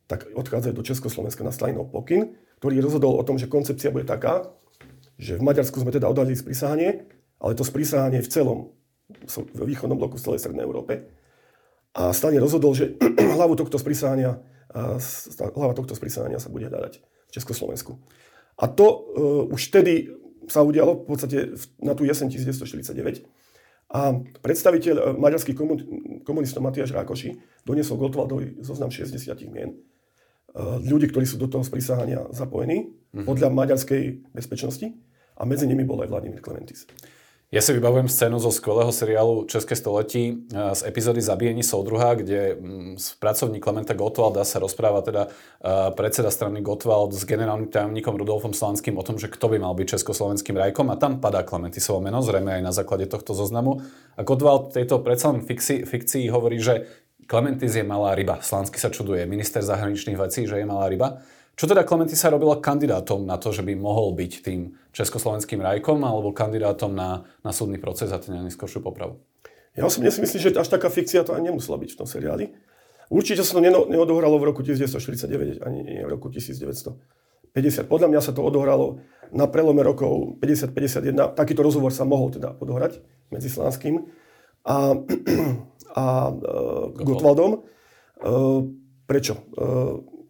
tak odchádzajú do Československa na Stalinov pokyn, ktorý rozhodol o tom, že koncepcia bude taká, že v Maďarsku sme teda oddali sprísahanie ale to sprísahanie v celom v východnom bloku v celej Strednej Európe. A Stalin rozhodol, že hlavu tohto sprísahania, hlava tohto sprísahania sa bude hľadať v Československu. A to uh, už vtedy sa udialo v podstate na tú jeseň 1949. A predstaviteľ uh, maďarských komunistov Matiáš Rákoši doniesol Gottwaldovi zoznam 60 mien. Uh, ľudí, ktorí sú do toho sprísahania zapojení mm-hmm. podľa maďarskej bezpečnosti a medzi nimi bol aj Vladimír Klementis. Ja si vybavujem scénu zo skvelého seriálu České století z epizódy Zabíjení soudruha, kde mm, pracovník Klementa Gottwalda sa rozpráva teda predseda strany Gottwald s generálnym tajomníkom Rudolfom Slanským o tom, že kto by mal byť československým rajkom a tam padá Klementisovo meno, zrejme aj na základe tohto zoznamu. A Gottwald v tejto predsa len fikcii, fikcii hovorí, že Klementis je malá ryba. Slansky sa čuduje, minister zahraničných vecí, že je malá ryba. Čo teda Klementy sa robila kandidátom na to, že by mohol byť tým československým rajkom alebo kandidátom na, na súdny proces a ten neskôršiu popravu? Ja osobne si myslím, že až taká fikcia to ani nemusela byť v tom seriáli. Určite sa to neodohralo v roku 1949 ani nie v roku 1950. Podľa mňa sa to odohralo na prelome rokov 50-51. Takýto rozhovor sa mohol teda odohrať medzi Slánským a, a uh, Gotwaldom. Uh, prečo?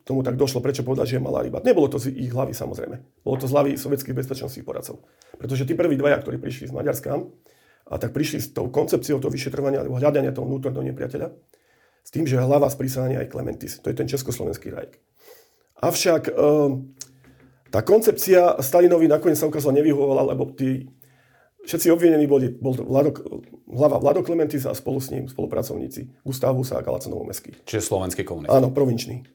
Uh, tomu tak došlo, prečo povedať, že je malá ryba. Nebolo to z ich hlavy samozrejme. Bolo to z hlavy sovietských bezpečnostných poradcov. Pretože tí prví dvaja, ktorí prišli z Maďarska, a tak prišli s tou koncepciou toho vyšetrovania alebo hľadania toho vnútorného nepriateľa, s tým, že hlava sprísania aj Klementis. To je ten československý rajk. Avšak e, Tá koncepcia Stalinovi nakoniec sa ukázala nevyhovovala, lebo tí všetci obvinení boli, bol Vlado, hlava Vlado Klementis a spolu s ním spolupracovníci Gustav Husák a Laco Novomeský. Čiže slovenský komunista. Áno, provinčný.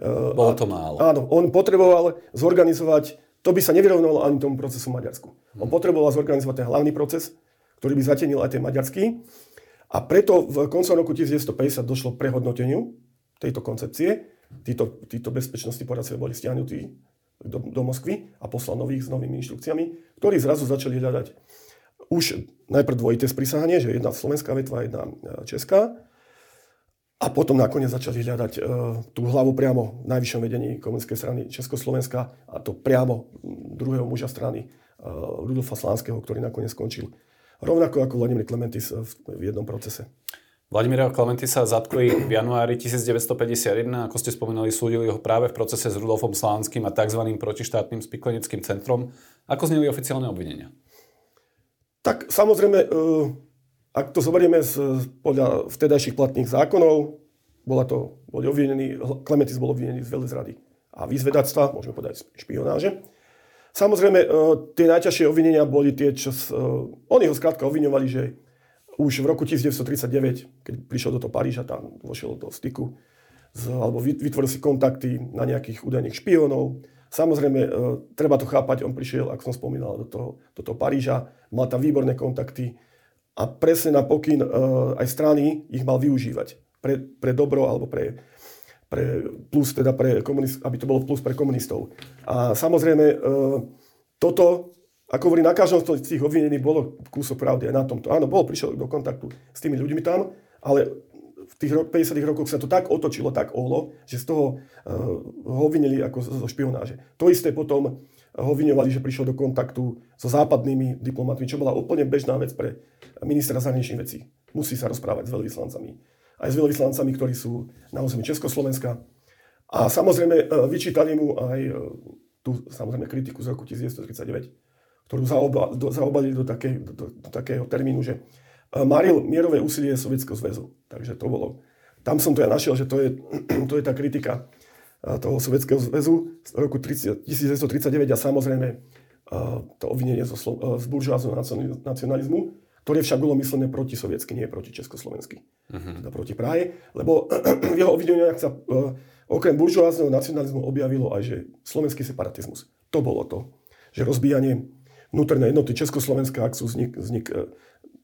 Bolo to málo. Áno, on potreboval zorganizovať, to by sa nevyrovnalo ani tomu procesu v Maďarsku. On potreboval zorganizovať ten hlavný proces, ktorý by zatenil aj ten maďarský. A preto v koncom roku 1950 došlo k prehodnoteniu tejto koncepcie. Títo, títo bezpečnostní poradcovia boli stiahnutí do, do Moskvy a poslal nových s novými inštrukciami, ktorí zrazu začali hľadať už najprv dvojité sprísahanie, že jedna slovenská vetva, jedna e, česká. A potom nakoniec začali hľadať uh, tú hlavu priamo v najvyššom vedení komunistickej strany Československa a to priamo druhého muža strany uh, Rudolfa Slánskeho, ktorý nakoniec skončil rovnako ako Vladimír Klementis v, v jednom procese. Vladimíra Klementisa zatkli v januári 1951, ako ste spomínali, súdili ho práve v procese s Rudolfom Slánským a tzv. protištátnym spiklenickým centrom. Ako zneli oficiálne obvinenia? Tak samozrejme, e, ak to zoberieme z, podľa vtedajších platných zákonov, bola to, boli obvinení, Klementis bol obvinený z veľzrady a vyzvedactva, môžeme povedať špionáže. Samozrejme, e, tie najťažšie obvinenia boli tie, čo... Oni ho skrátka obviňovali, že už v roku 1939, keď prišiel do toho Paríža, tam vošiel do styku, z, alebo vytvoril si kontakty na nejakých údajných špiónov. Samozrejme, e, treba to chápať, on prišiel, ako som spomínal, do toho, do toho Paríža, mal tam výborné kontakty a presne na pokyn e, aj strany ich mal využívať pre, pre dobro alebo pre, pre plus, teda pre komunist, aby to bolo plus pre komunistov. A samozrejme, e, toto ako hovorím, na každom z tých obvinených bolo kúsok pravdy aj na tomto. Áno, bol, prišiel do kontaktu s tými ľuďmi tam, ale v tých 50 rokoch sa to tak otočilo, tak ohlo, že z toho uh, ho obvinili ako zo špionáže. To isté potom ho obviňovali, že prišiel do kontaktu so západnými diplomatmi, čo bola úplne bežná vec pre ministra zahraničných vecí. Musí sa rozprávať s veľvyslancami. Aj s veľvyslancami, ktorí sú na území Československa. A samozrejme uh, vyčítali mu aj uh, tú samozrejme kritiku z roku 1939 ktorú zaobalili do, také, do, do, do takého termínu, že e, maril mierové úsilie Sovietskeho zväzu. Takže to bolo. Tam som to ja našiel, že to je, to je tá kritika e, toho Sovietskeho zväzu z roku 30, 1939 a samozrejme e, to obvinenie zo, z buržoázneho nacionalizmu, ktoré však bolo myslené proti sovietsky, nie proti československy. Uh-huh. Teda proti Prahe, lebo v jeho obvineniach sa okrem buržoázneho nacionalizmu objavilo aj, že slovenský separatizmus. To bolo to, že rozbíjanie vnútorné jednoty Československa, ak sú vznik, vznik e,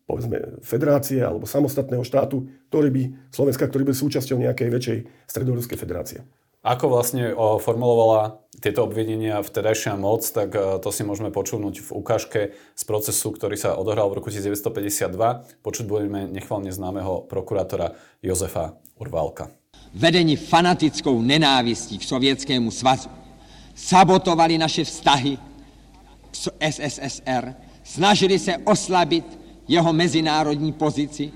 povedzme, federácie alebo samostatného štátu, ktorý by, Slovenska, ktorý by súčasťou nejakej väčšej stredoruskej federácie. Ako vlastne formulovala tieto obvinenia vtedajšia moc, tak e, to si môžeme počúvnuť v ukážke z procesu, ktorý sa odohral v roku 1952. Počuť budeme nechvalne známeho prokurátora Jozefa Urválka. Vedení fanatickou nenávistí k Sovětskému svazu sabotovali naše vztahy SSSR, snažili se oslabit jeho mezinárodní pozici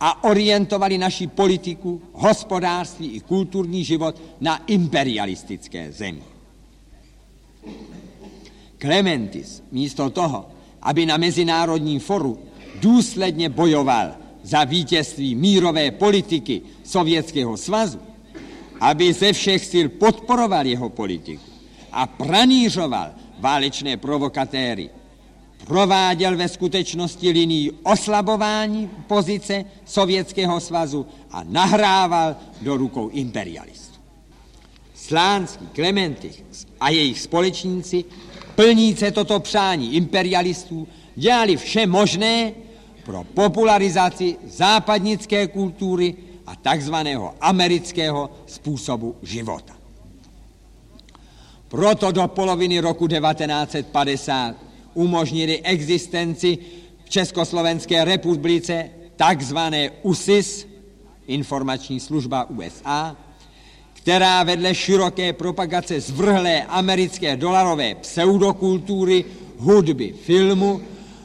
a orientovali naši politiku, hospodářství i kulturní život na imperialistické zemi. Clementis místo toho, aby na mezinárodním foru důsledně bojoval za vítězství mírové politiky Sovětského svazu, aby ze všech sil podporoval jeho politiku a pranířoval válečné provokatéry. Prováděl ve skutečnosti linii oslabování pozice Sovětského svazu a nahrával do rukou imperialistů. Slánský, Klementich a jejich společníci, plníce toto přání imperialistů, dělali vše možné pro popularizaci západnické kultury a takzvaného amerického způsobu života. Proto do poloviny roku 1950 umožnili existenci v Československé republice takzvané USIS, informační služba USA, která vedle široké propagace zvrhlé americké dolarové pseudokultury, hudby, filmu,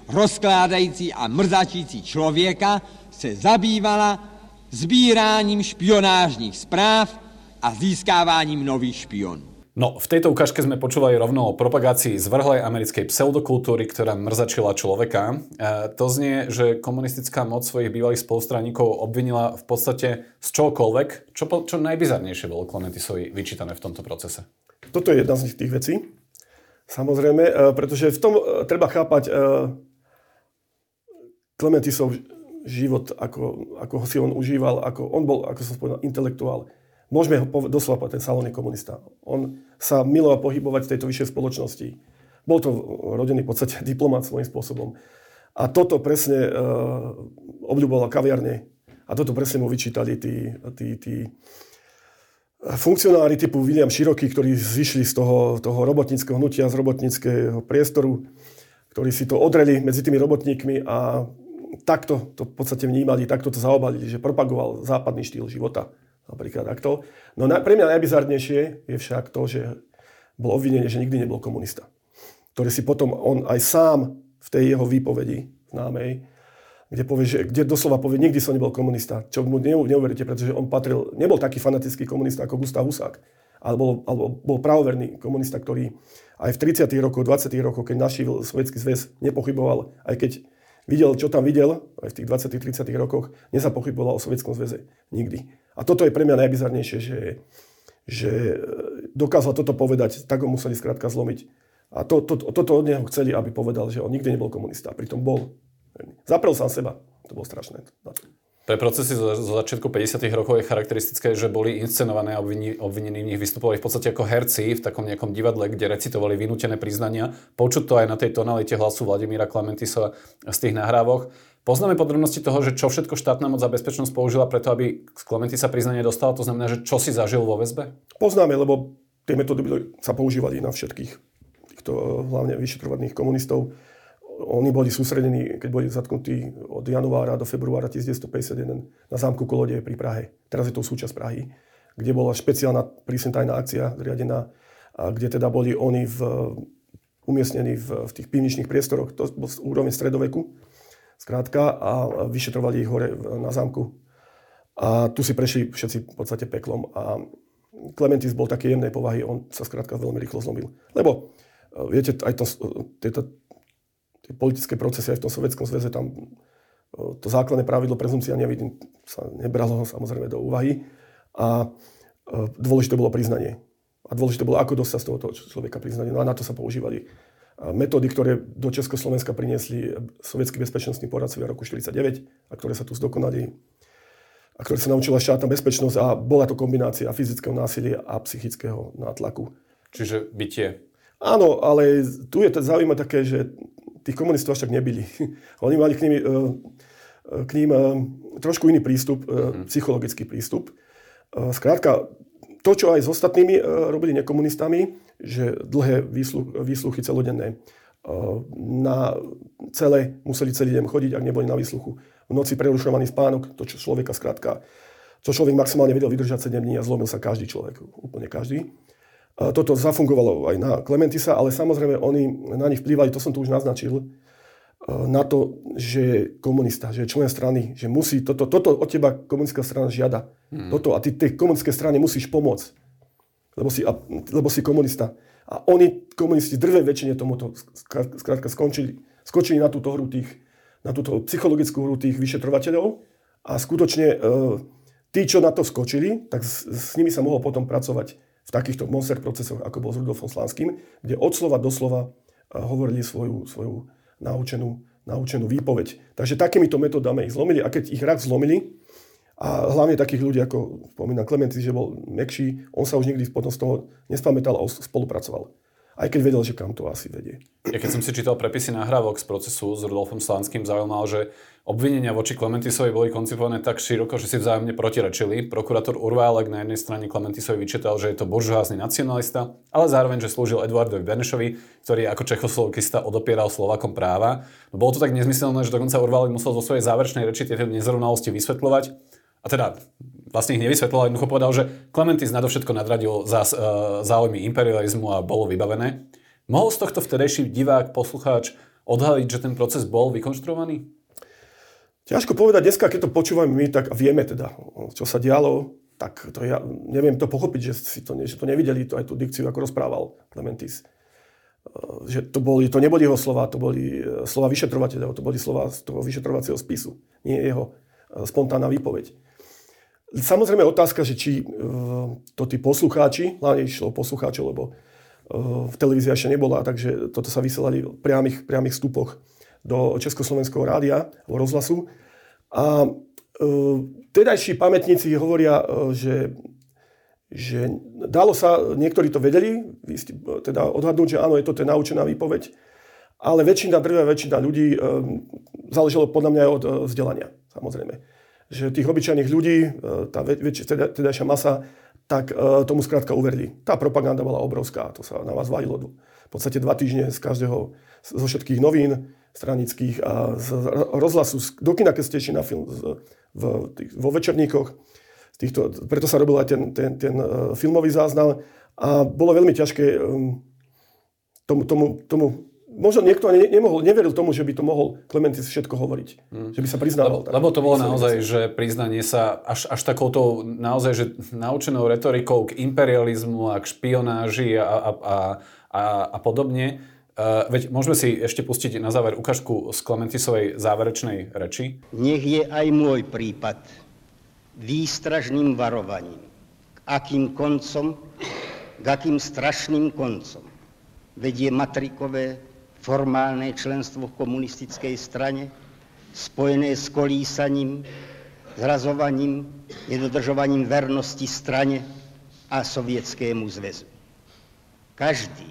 rozkládající a mrzačící člověka, se zabývala sbíráním špionážních zpráv a získáváním nových špionů. No, v tejto ukážke sme počúvali rovno o propagácii zvrhlej americkej pseudokultúry, ktorá mrzačila človeka. E, to znie, že komunistická moc svojich bývalých spolustraníkov obvinila v podstate z čokoľvek. Čo, čo najbizarnejšie bolo Klementisovi vyčítané v tomto procese? Toto je jedna z tých vecí. Samozrejme, e, pretože v tom e, treba chápať e, Klementisov život, ako, ako si on užíval, ako on bol, ako som spomenul, intelektuál. Môžeme ho doslova povedať, ten Salón komunista. On sa miloval pohybovať v tejto vyššej spoločnosti. Bol to rodený v podstate diplomat svojím spôsobom. A toto presne uh, obľúboval kaviarne. A toto presne mu vyčítali tí, tí, tí funkcionári typu William Široký, ktorí zišli z toho, toho robotníckého hnutia, z robotníckého priestoru, ktorí si to odreli medzi tými robotníkmi a takto to v podstate vnímali, takto to zaobalili, že propagoval západný štýl života. Napríklad takto. No na, pre mňa najbizarnejšie je však to, že bol obvinený, že nikdy nebol komunista. Ktorý si potom on aj sám v tej jeho výpovedi známej, kde, povie, že, kde doslova povie, nikdy som nebol komunista. Čo mu neuveríte, pretože on patril, nebol taký fanatický komunista ako Gustav Husák, ale bol, alebo bol pravoverný komunista, ktorý aj v 30. rokoch, 20. rokoch, keď našivil Sovietský zväz, nepochyboval, aj keď videl, čo tam videl, aj v tých 20. 30. rokoch, nezapochyboval o Sovietskom zväze. Nikdy. A toto je pre mňa najbizarnejšie, že, že dokázal toto povedať, tak ho museli skrátka zlomiť. A to, to, toto od neho chceli, aby povedal, že on nikdy nebol komunista. Pritom bol. Zaprel sám seba. To bolo strašné. Pre procesy zo, začiatku 50. rokov je charakteristické, že boli inscenované a obvinení v nich vystupovali v podstate ako herci v takom nejakom divadle, kde recitovali vynútené priznania. Počuť to aj na tej tonalite hlasu Vladimíra Klementisa z tých nahrávok. Poznáme podrobnosti toho, že čo všetko štátna moc za bezpečnosť použila preto, aby Klementisa priznanie dostala, to znamená, že čo si zažil vo väzbe? Poznáme, lebo tie metódy sa používali na všetkých týchto hlavne vyšetrovaných komunistov oni boli sústredení, keď boli zatknutí od januára do februára 1951 na zámku Kolodie pri Prahe. Teraz je to súčasť Prahy, kde bola špeciálna prísentajná akcia zriadená, a kde teda boli oni v, umiestnení v, v tých pivničných priestoroch, to bol úroveň stredoveku, skrátka, a vyšetrovali ich hore na zámku. A tu si prešli všetci v podstate peklom. A Klementis bol také jemnej povahy, on sa skrátka veľmi rýchlo zlomil. Lebo viete, aj to, tieto tie politické procesy aj v tom Sovietskom zväze, tam to základné pravidlo prezumcia nevidím, sa nebralo samozrejme do úvahy. A dôležité bolo priznanie. A dôležité bolo, ako dostať z toho človeka priznanie. No a na to sa používali metódy, ktoré do Československa priniesli sovietskí bezpečnostní poradcovia v roku 1949 a ktoré sa tu zdokonali a ktoré sa naučila štátna bezpečnosť a bola to kombinácia fyzického násilia a psychického nátlaku. Čiže bytie. Áno, ale tu je to zaujímavé také, že tých komunistov až tak nebili. Oni mali k ním, eh, k ním eh, trošku iný prístup, mm-hmm. psychologický prístup. Skrátka, to, čo aj s ostatnými robili nekomunistami, že dlhé výsluch, výsluchy celodenné na celé, museli celý deň chodiť, ak neboli na výsluchu. V noci prerušovaný spánok, to čo človeka skrátka, čo človek maximálne vedel vydržať 7 dní a zlomil sa každý človek, úplne každý. Toto zafungovalo aj na Klementisa, ale samozrejme oni na nich vplývali, to som tu už naznačil, na to, že je komunista, že je člen strany, že musí, toto, toto od teba komunistická strana žiada. Hmm. Toto, a ty tej komunistické strane musíš pomôcť, lebo si, lebo si komunista. A oni, komunisti, drve väčšine tomuto skrátka skončili, skočili na túto hru tých, na túto psychologickú hru tých vyšetrovateľov a skutočne e, tí, čo na to skočili, tak s, s nimi sa mohol potom pracovať v takýchto monster procesoch, ako bol s Rudolfom Slanským, kde od slova do slova hovorili svoju, svoju naučenú, naučenú výpoveď. Takže takýmito metodami ich zlomili a keď ich raz zlomili, a hlavne takých ľudí, ako spomínam Klementy, že bol mekší, on sa už nikdy potom z toho nespamätal a spolupracoval aj keď vedel, že kam to asi vedie. Ja keď som si čítal prepisy nahrávok z procesu s Rudolfom Slánským, zaujímal, že obvinenia voči Klementisovi boli koncipované tak široko, že si vzájomne protirečili. Prokurátor Urválek na jednej strane Klementisovi vyčítal, že je to buržoázny nacionalista, ale zároveň, že slúžil Eduardovi Benešovi, ktorý ako čechoslovakista odopieral Slovakom práva. No bolo to tak nezmyselné, že dokonca Urválek musel vo svojej záverečnej reči tieto nezrovnalosti vysvetľovať. A teda vlastne ich nevysvetlil, jednoducho povedal, že Clementis nadovšetko nadradil za, uh, záujmy imperializmu a bolo vybavené. Mohol z tohto vtedejší divák, poslucháč odhaliť, že ten proces bol vykonštruovaný? Ťažko povedať, dneska, keď to počúvame my, tak vieme teda, čo sa dialo, tak to ja neviem to pochopiť, že, si to, že to nevideli, to aj tú dikciu, ako rozprával Clementis. Že to, boli, to neboli jeho slova, to boli e, slova vyšetrovateľov, to boli slova z toho vyšetrovacieho spisu, nie jeho e, spontánna výpoveď. Samozrejme otázka, že či e, to tí poslucháči, hlavne išlo poslucháčov, lebo v televízii ešte nebola, takže toto sa vysielali v priamých, priamých vstupoch do Československého rádia alebo rozhlasu. A tedajší pamätníci hovoria, že, že dalo sa, niektorí to vedeli, teda odhadnúť, že áno, je to tá naučená výpoveď, ale väčšina, drvia väčšina ľudí záležalo podľa mňa aj od vzdelania, samozrejme že tých obyčajných ľudí, e, tá väčšia teda, tedajšia masa, tak e, tomu skrátka uverili. Tá propaganda bola obrovská, to sa na vás valilo v podstate dva týždne z každého, zo všetkých novín stranických a z rozhlasu, do kina, keď ste išli na film, z, v, tých, vo večerníkoch. Týchto, preto sa robil aj ten, ten, ten uh, filmový záznam a bolo veľmi ťažké um, tomu, tomu, tomu možno niekto ani nemohol, neveril tomu, že by to mohol Klementis všetko hovoriť. Hmm. Že by sa priznával. Lebo, lebo to bolo naozaj, že priznanie sa až, až takouto naozaj, že naučenou retorikou k imperializmu a k špionáži a, a, a, a, a podobne. Uh, veď môžeme si ešte pustiť na záver ukážku z Klementisovej záverečnej reči. Nech je aj môj prípad výstražným varovaním. K akým koncom, k akým strašným koncom vedie matrikové formálne členstvo v komunistickej strane, spojené s kolísaním, zrazovaním, nedodržovaním vernosti strane a sovietskému zväzu. Každý,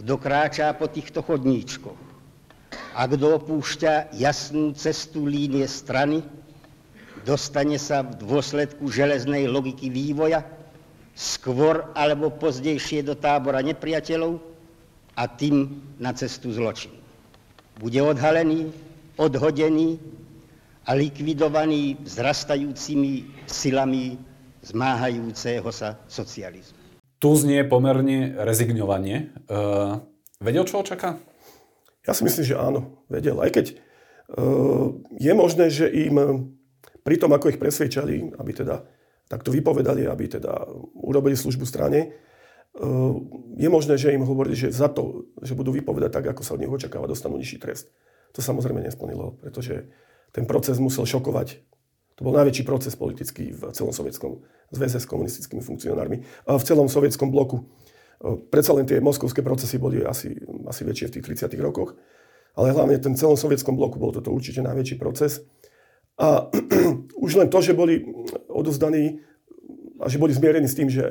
kto kráčá po týchto chodníčkoch a kto opúšťa jasnú cestu línie strany, dostane sa v dôsledku železnej logiky vývoja skôr alebo pozdejšie do tábora nepriateľov, a tým na cestu zločinu. Bude odhalený, odhodený a likvidovaný vzrastajúcimi silami zmáhajúceho sa socializmu. Tu znie pomerne rezignovanie. Uh, vedel, čo očaká? Ja si myslím, že áno, vedel. Aj keď uh, je možné, že im pri tom, ako ich presvedčali, aby teda takto vypovedali, aby teda urobili službu strane, je možné, že im hovorili, že za to, že budú vypovedať tak, ako sa od nich očakáva, dostanú nižší trest. To samozrejme nesplnilo, pretože ten proces musel šokovať. To bol najväčší proces politický v celom sovietskom zväze s komunistickými funkcionármi. V celom sovietskom bloku. Ehm, predsa len tie moskovské procesy boli asi, asi väčšie v tých 30 rokoch. Ale hlavne ten celom sovietskom bloku bol toto určite najväčší proces. A už len to, že boli odozdaní a že boli zmierení s tým, že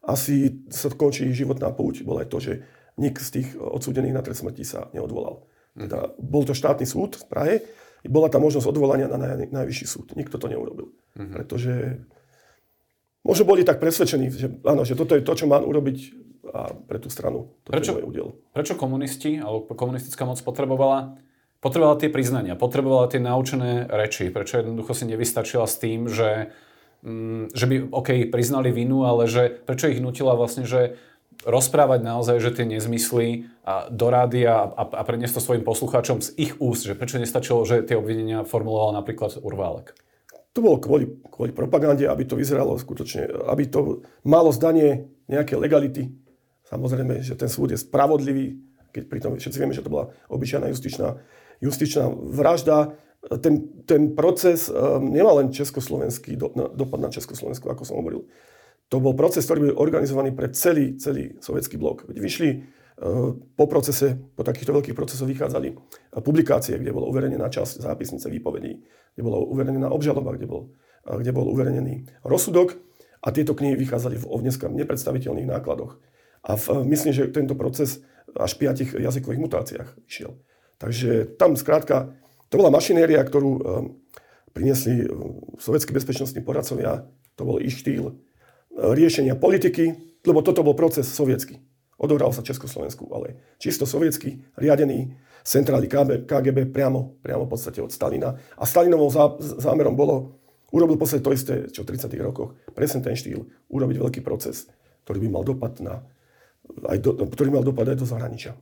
asi sa končí životná púť, bolo aj to, že nik z tých odsúdených na trest smrti sa neodvolal. Teda bol to štátny súd v Prahe, bola tam možnosť odvolania na naj, najvyšší súd. Nikto to neurobil. Uh-huh. Pretože možno boli tak presvedčení, že áno, že toto je to, čo má urobiť a pre tú stranu. To prečo, je udiel. prečo komunisti alebo komunistická moc potrebovala potrebovala tie priznania, potrebovala tie naučené reči, prečo jednoducho si nevystačila s tým, že že by, OK, priznali vinu, ale že prečo ich nutila vlastne, že rozprávať naozaj, že tie nezmysly a do rádia a, a preniesť to svojim poslucháčom z ich úst, že prečo nestačilo, že tie obvinenia formuloval napríklad Urválek? To bolo kvôli, kvôli propagande, aby to vyzeralo skutočne, aby to malo zdanie nejaké legality. Samozrejme, že ten súd je spravodlivý, keď pritom všetci vieme, že to bola obyčajná justičná, justičná vražda ten, ten proces um, nemal len československý dopad na Československo, ako som hovoril. To bol proces, ktorý bol organizovaný pre celý, celý sovietský blok. Veď vyšli uh, po procese, po takýchto veľkých procesoch vychádzali uh, publikácie, kde bolo uverejnená časť zápisnice výpovedí, kde bolo uverejnená obžaloba, kde bol, uh, kde bol uverejnený rozsudok a tieto knihy vychádzali v, dneska nepredstaviteľných nákladoch. A v, uh, myslím, že tento proces až v piatich jazykových mutáciách išiel. Takže tam skrátka to bola mašinéria, ktorú ehm, priniesli ehm, sovietskí bezpečnostní poradcovia, to bol ich štýl ehm, riešenia politiky, lebo toto bol proces sovietský. Odohral sa Československu, ale čisto sovietský, riadený centrály KGB priamo, priamo v podstate od Stalina. A Stalinovou zámerom bolo, urobil v podstate to isté, čo v 30. rokoch, presne ten štýl, urobiť veľký proces, ktorý by mal dopad na, aj do, ktorý mal dopad aj do zahraničia.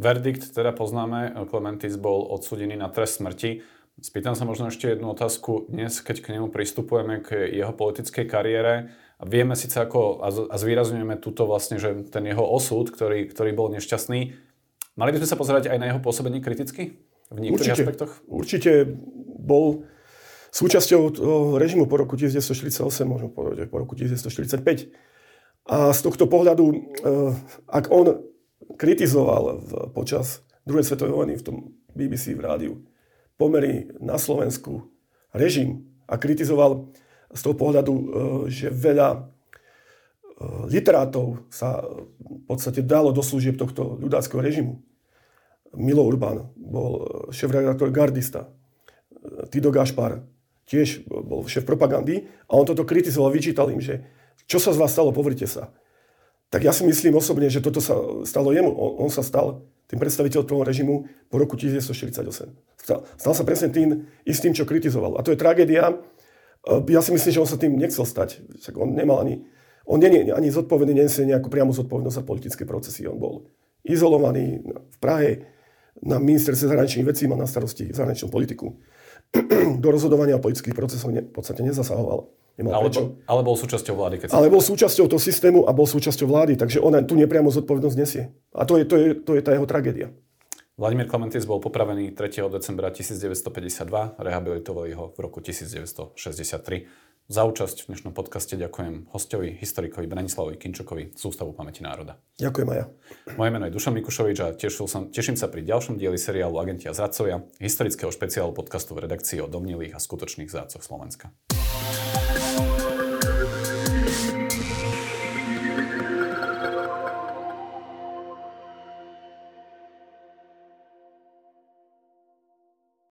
Verdikt teda poznáme, Clementis bol odsudený na trest smrti. Spýtam sa možno ešte jednu otázku. Dnes, keď k nemu pristupujeme k jeho politickej kariére, vieme síce ako, a zvýrazňujeme túto vlastne, že ten jeho osud, ktorý, ktorý bol nešťastný, mali by sme sa pozerať aj na jeho pôsobenie kriticky? V niektorých určite, aspektoch? Určite bol súčasťou režimu po roku 1948, možno povedať po roku 1945. A z tohto pohľadu, e, ak on kritizoval v, počas druhej svetovej vojny v tom BBC v rádiu pomery na Slovensku, režim a kritizoval z toho pohľadu, e, že veľa e, literátov sa v podstate dalo do služieb tohto ľudáckého režimu. Milo Urban bol šéf-redaktor Gardista, Tido Gašpar tiež bol šéf propagandy a on toto kritizoval, vyčítal im, že čo sa z vás stalo, povrite sa. Tak ja si myslím osobne, že toto sa stalo jemu. On, on sa stal tým predstaviteľom toho režimu po roku 1948. Stal, stal sa presne tým istým, čo kritizoval. A to je tragédia. Ja si myslím, že on sa tým nechcel stať. Však on nemal ani, on nie, ani zodpovedný, nesie nejakú priamu zodpovednosť za politické procesy. On bol izolovaný v Prahe na ministerstve zahraničných vecí, mal na starosti zahraničnú politiku. Do rozhodovania o politických procesov ne, v podstate nezasahoval. Nemal ale, prečo. ale bol súčasťou vlády. Keď ale bol súčasťou toho systému a bol súčasťou vlády, takže ona tu nepriamo zodpovednosť nesie. A to je, to je, to je tá jeho tragédia. Vladimír Klementis bol popravený 3. decembra 1952, rehabilitovali ho v roku 1963. Za účasť v dnešnom podcaste ďakujem hostovi, historikovi Branislavovi Kinčukovi z Ústavu pamäti národa. Ďakujem aj ja. Moje meno je Dušan Mikušovič a tešil som, teším sa pri ďalšom dieli seriálu Agenti a zradcovia, historického špeciálu podcastu v redakcii o domnilých a skutočných zradcoch Slovenska.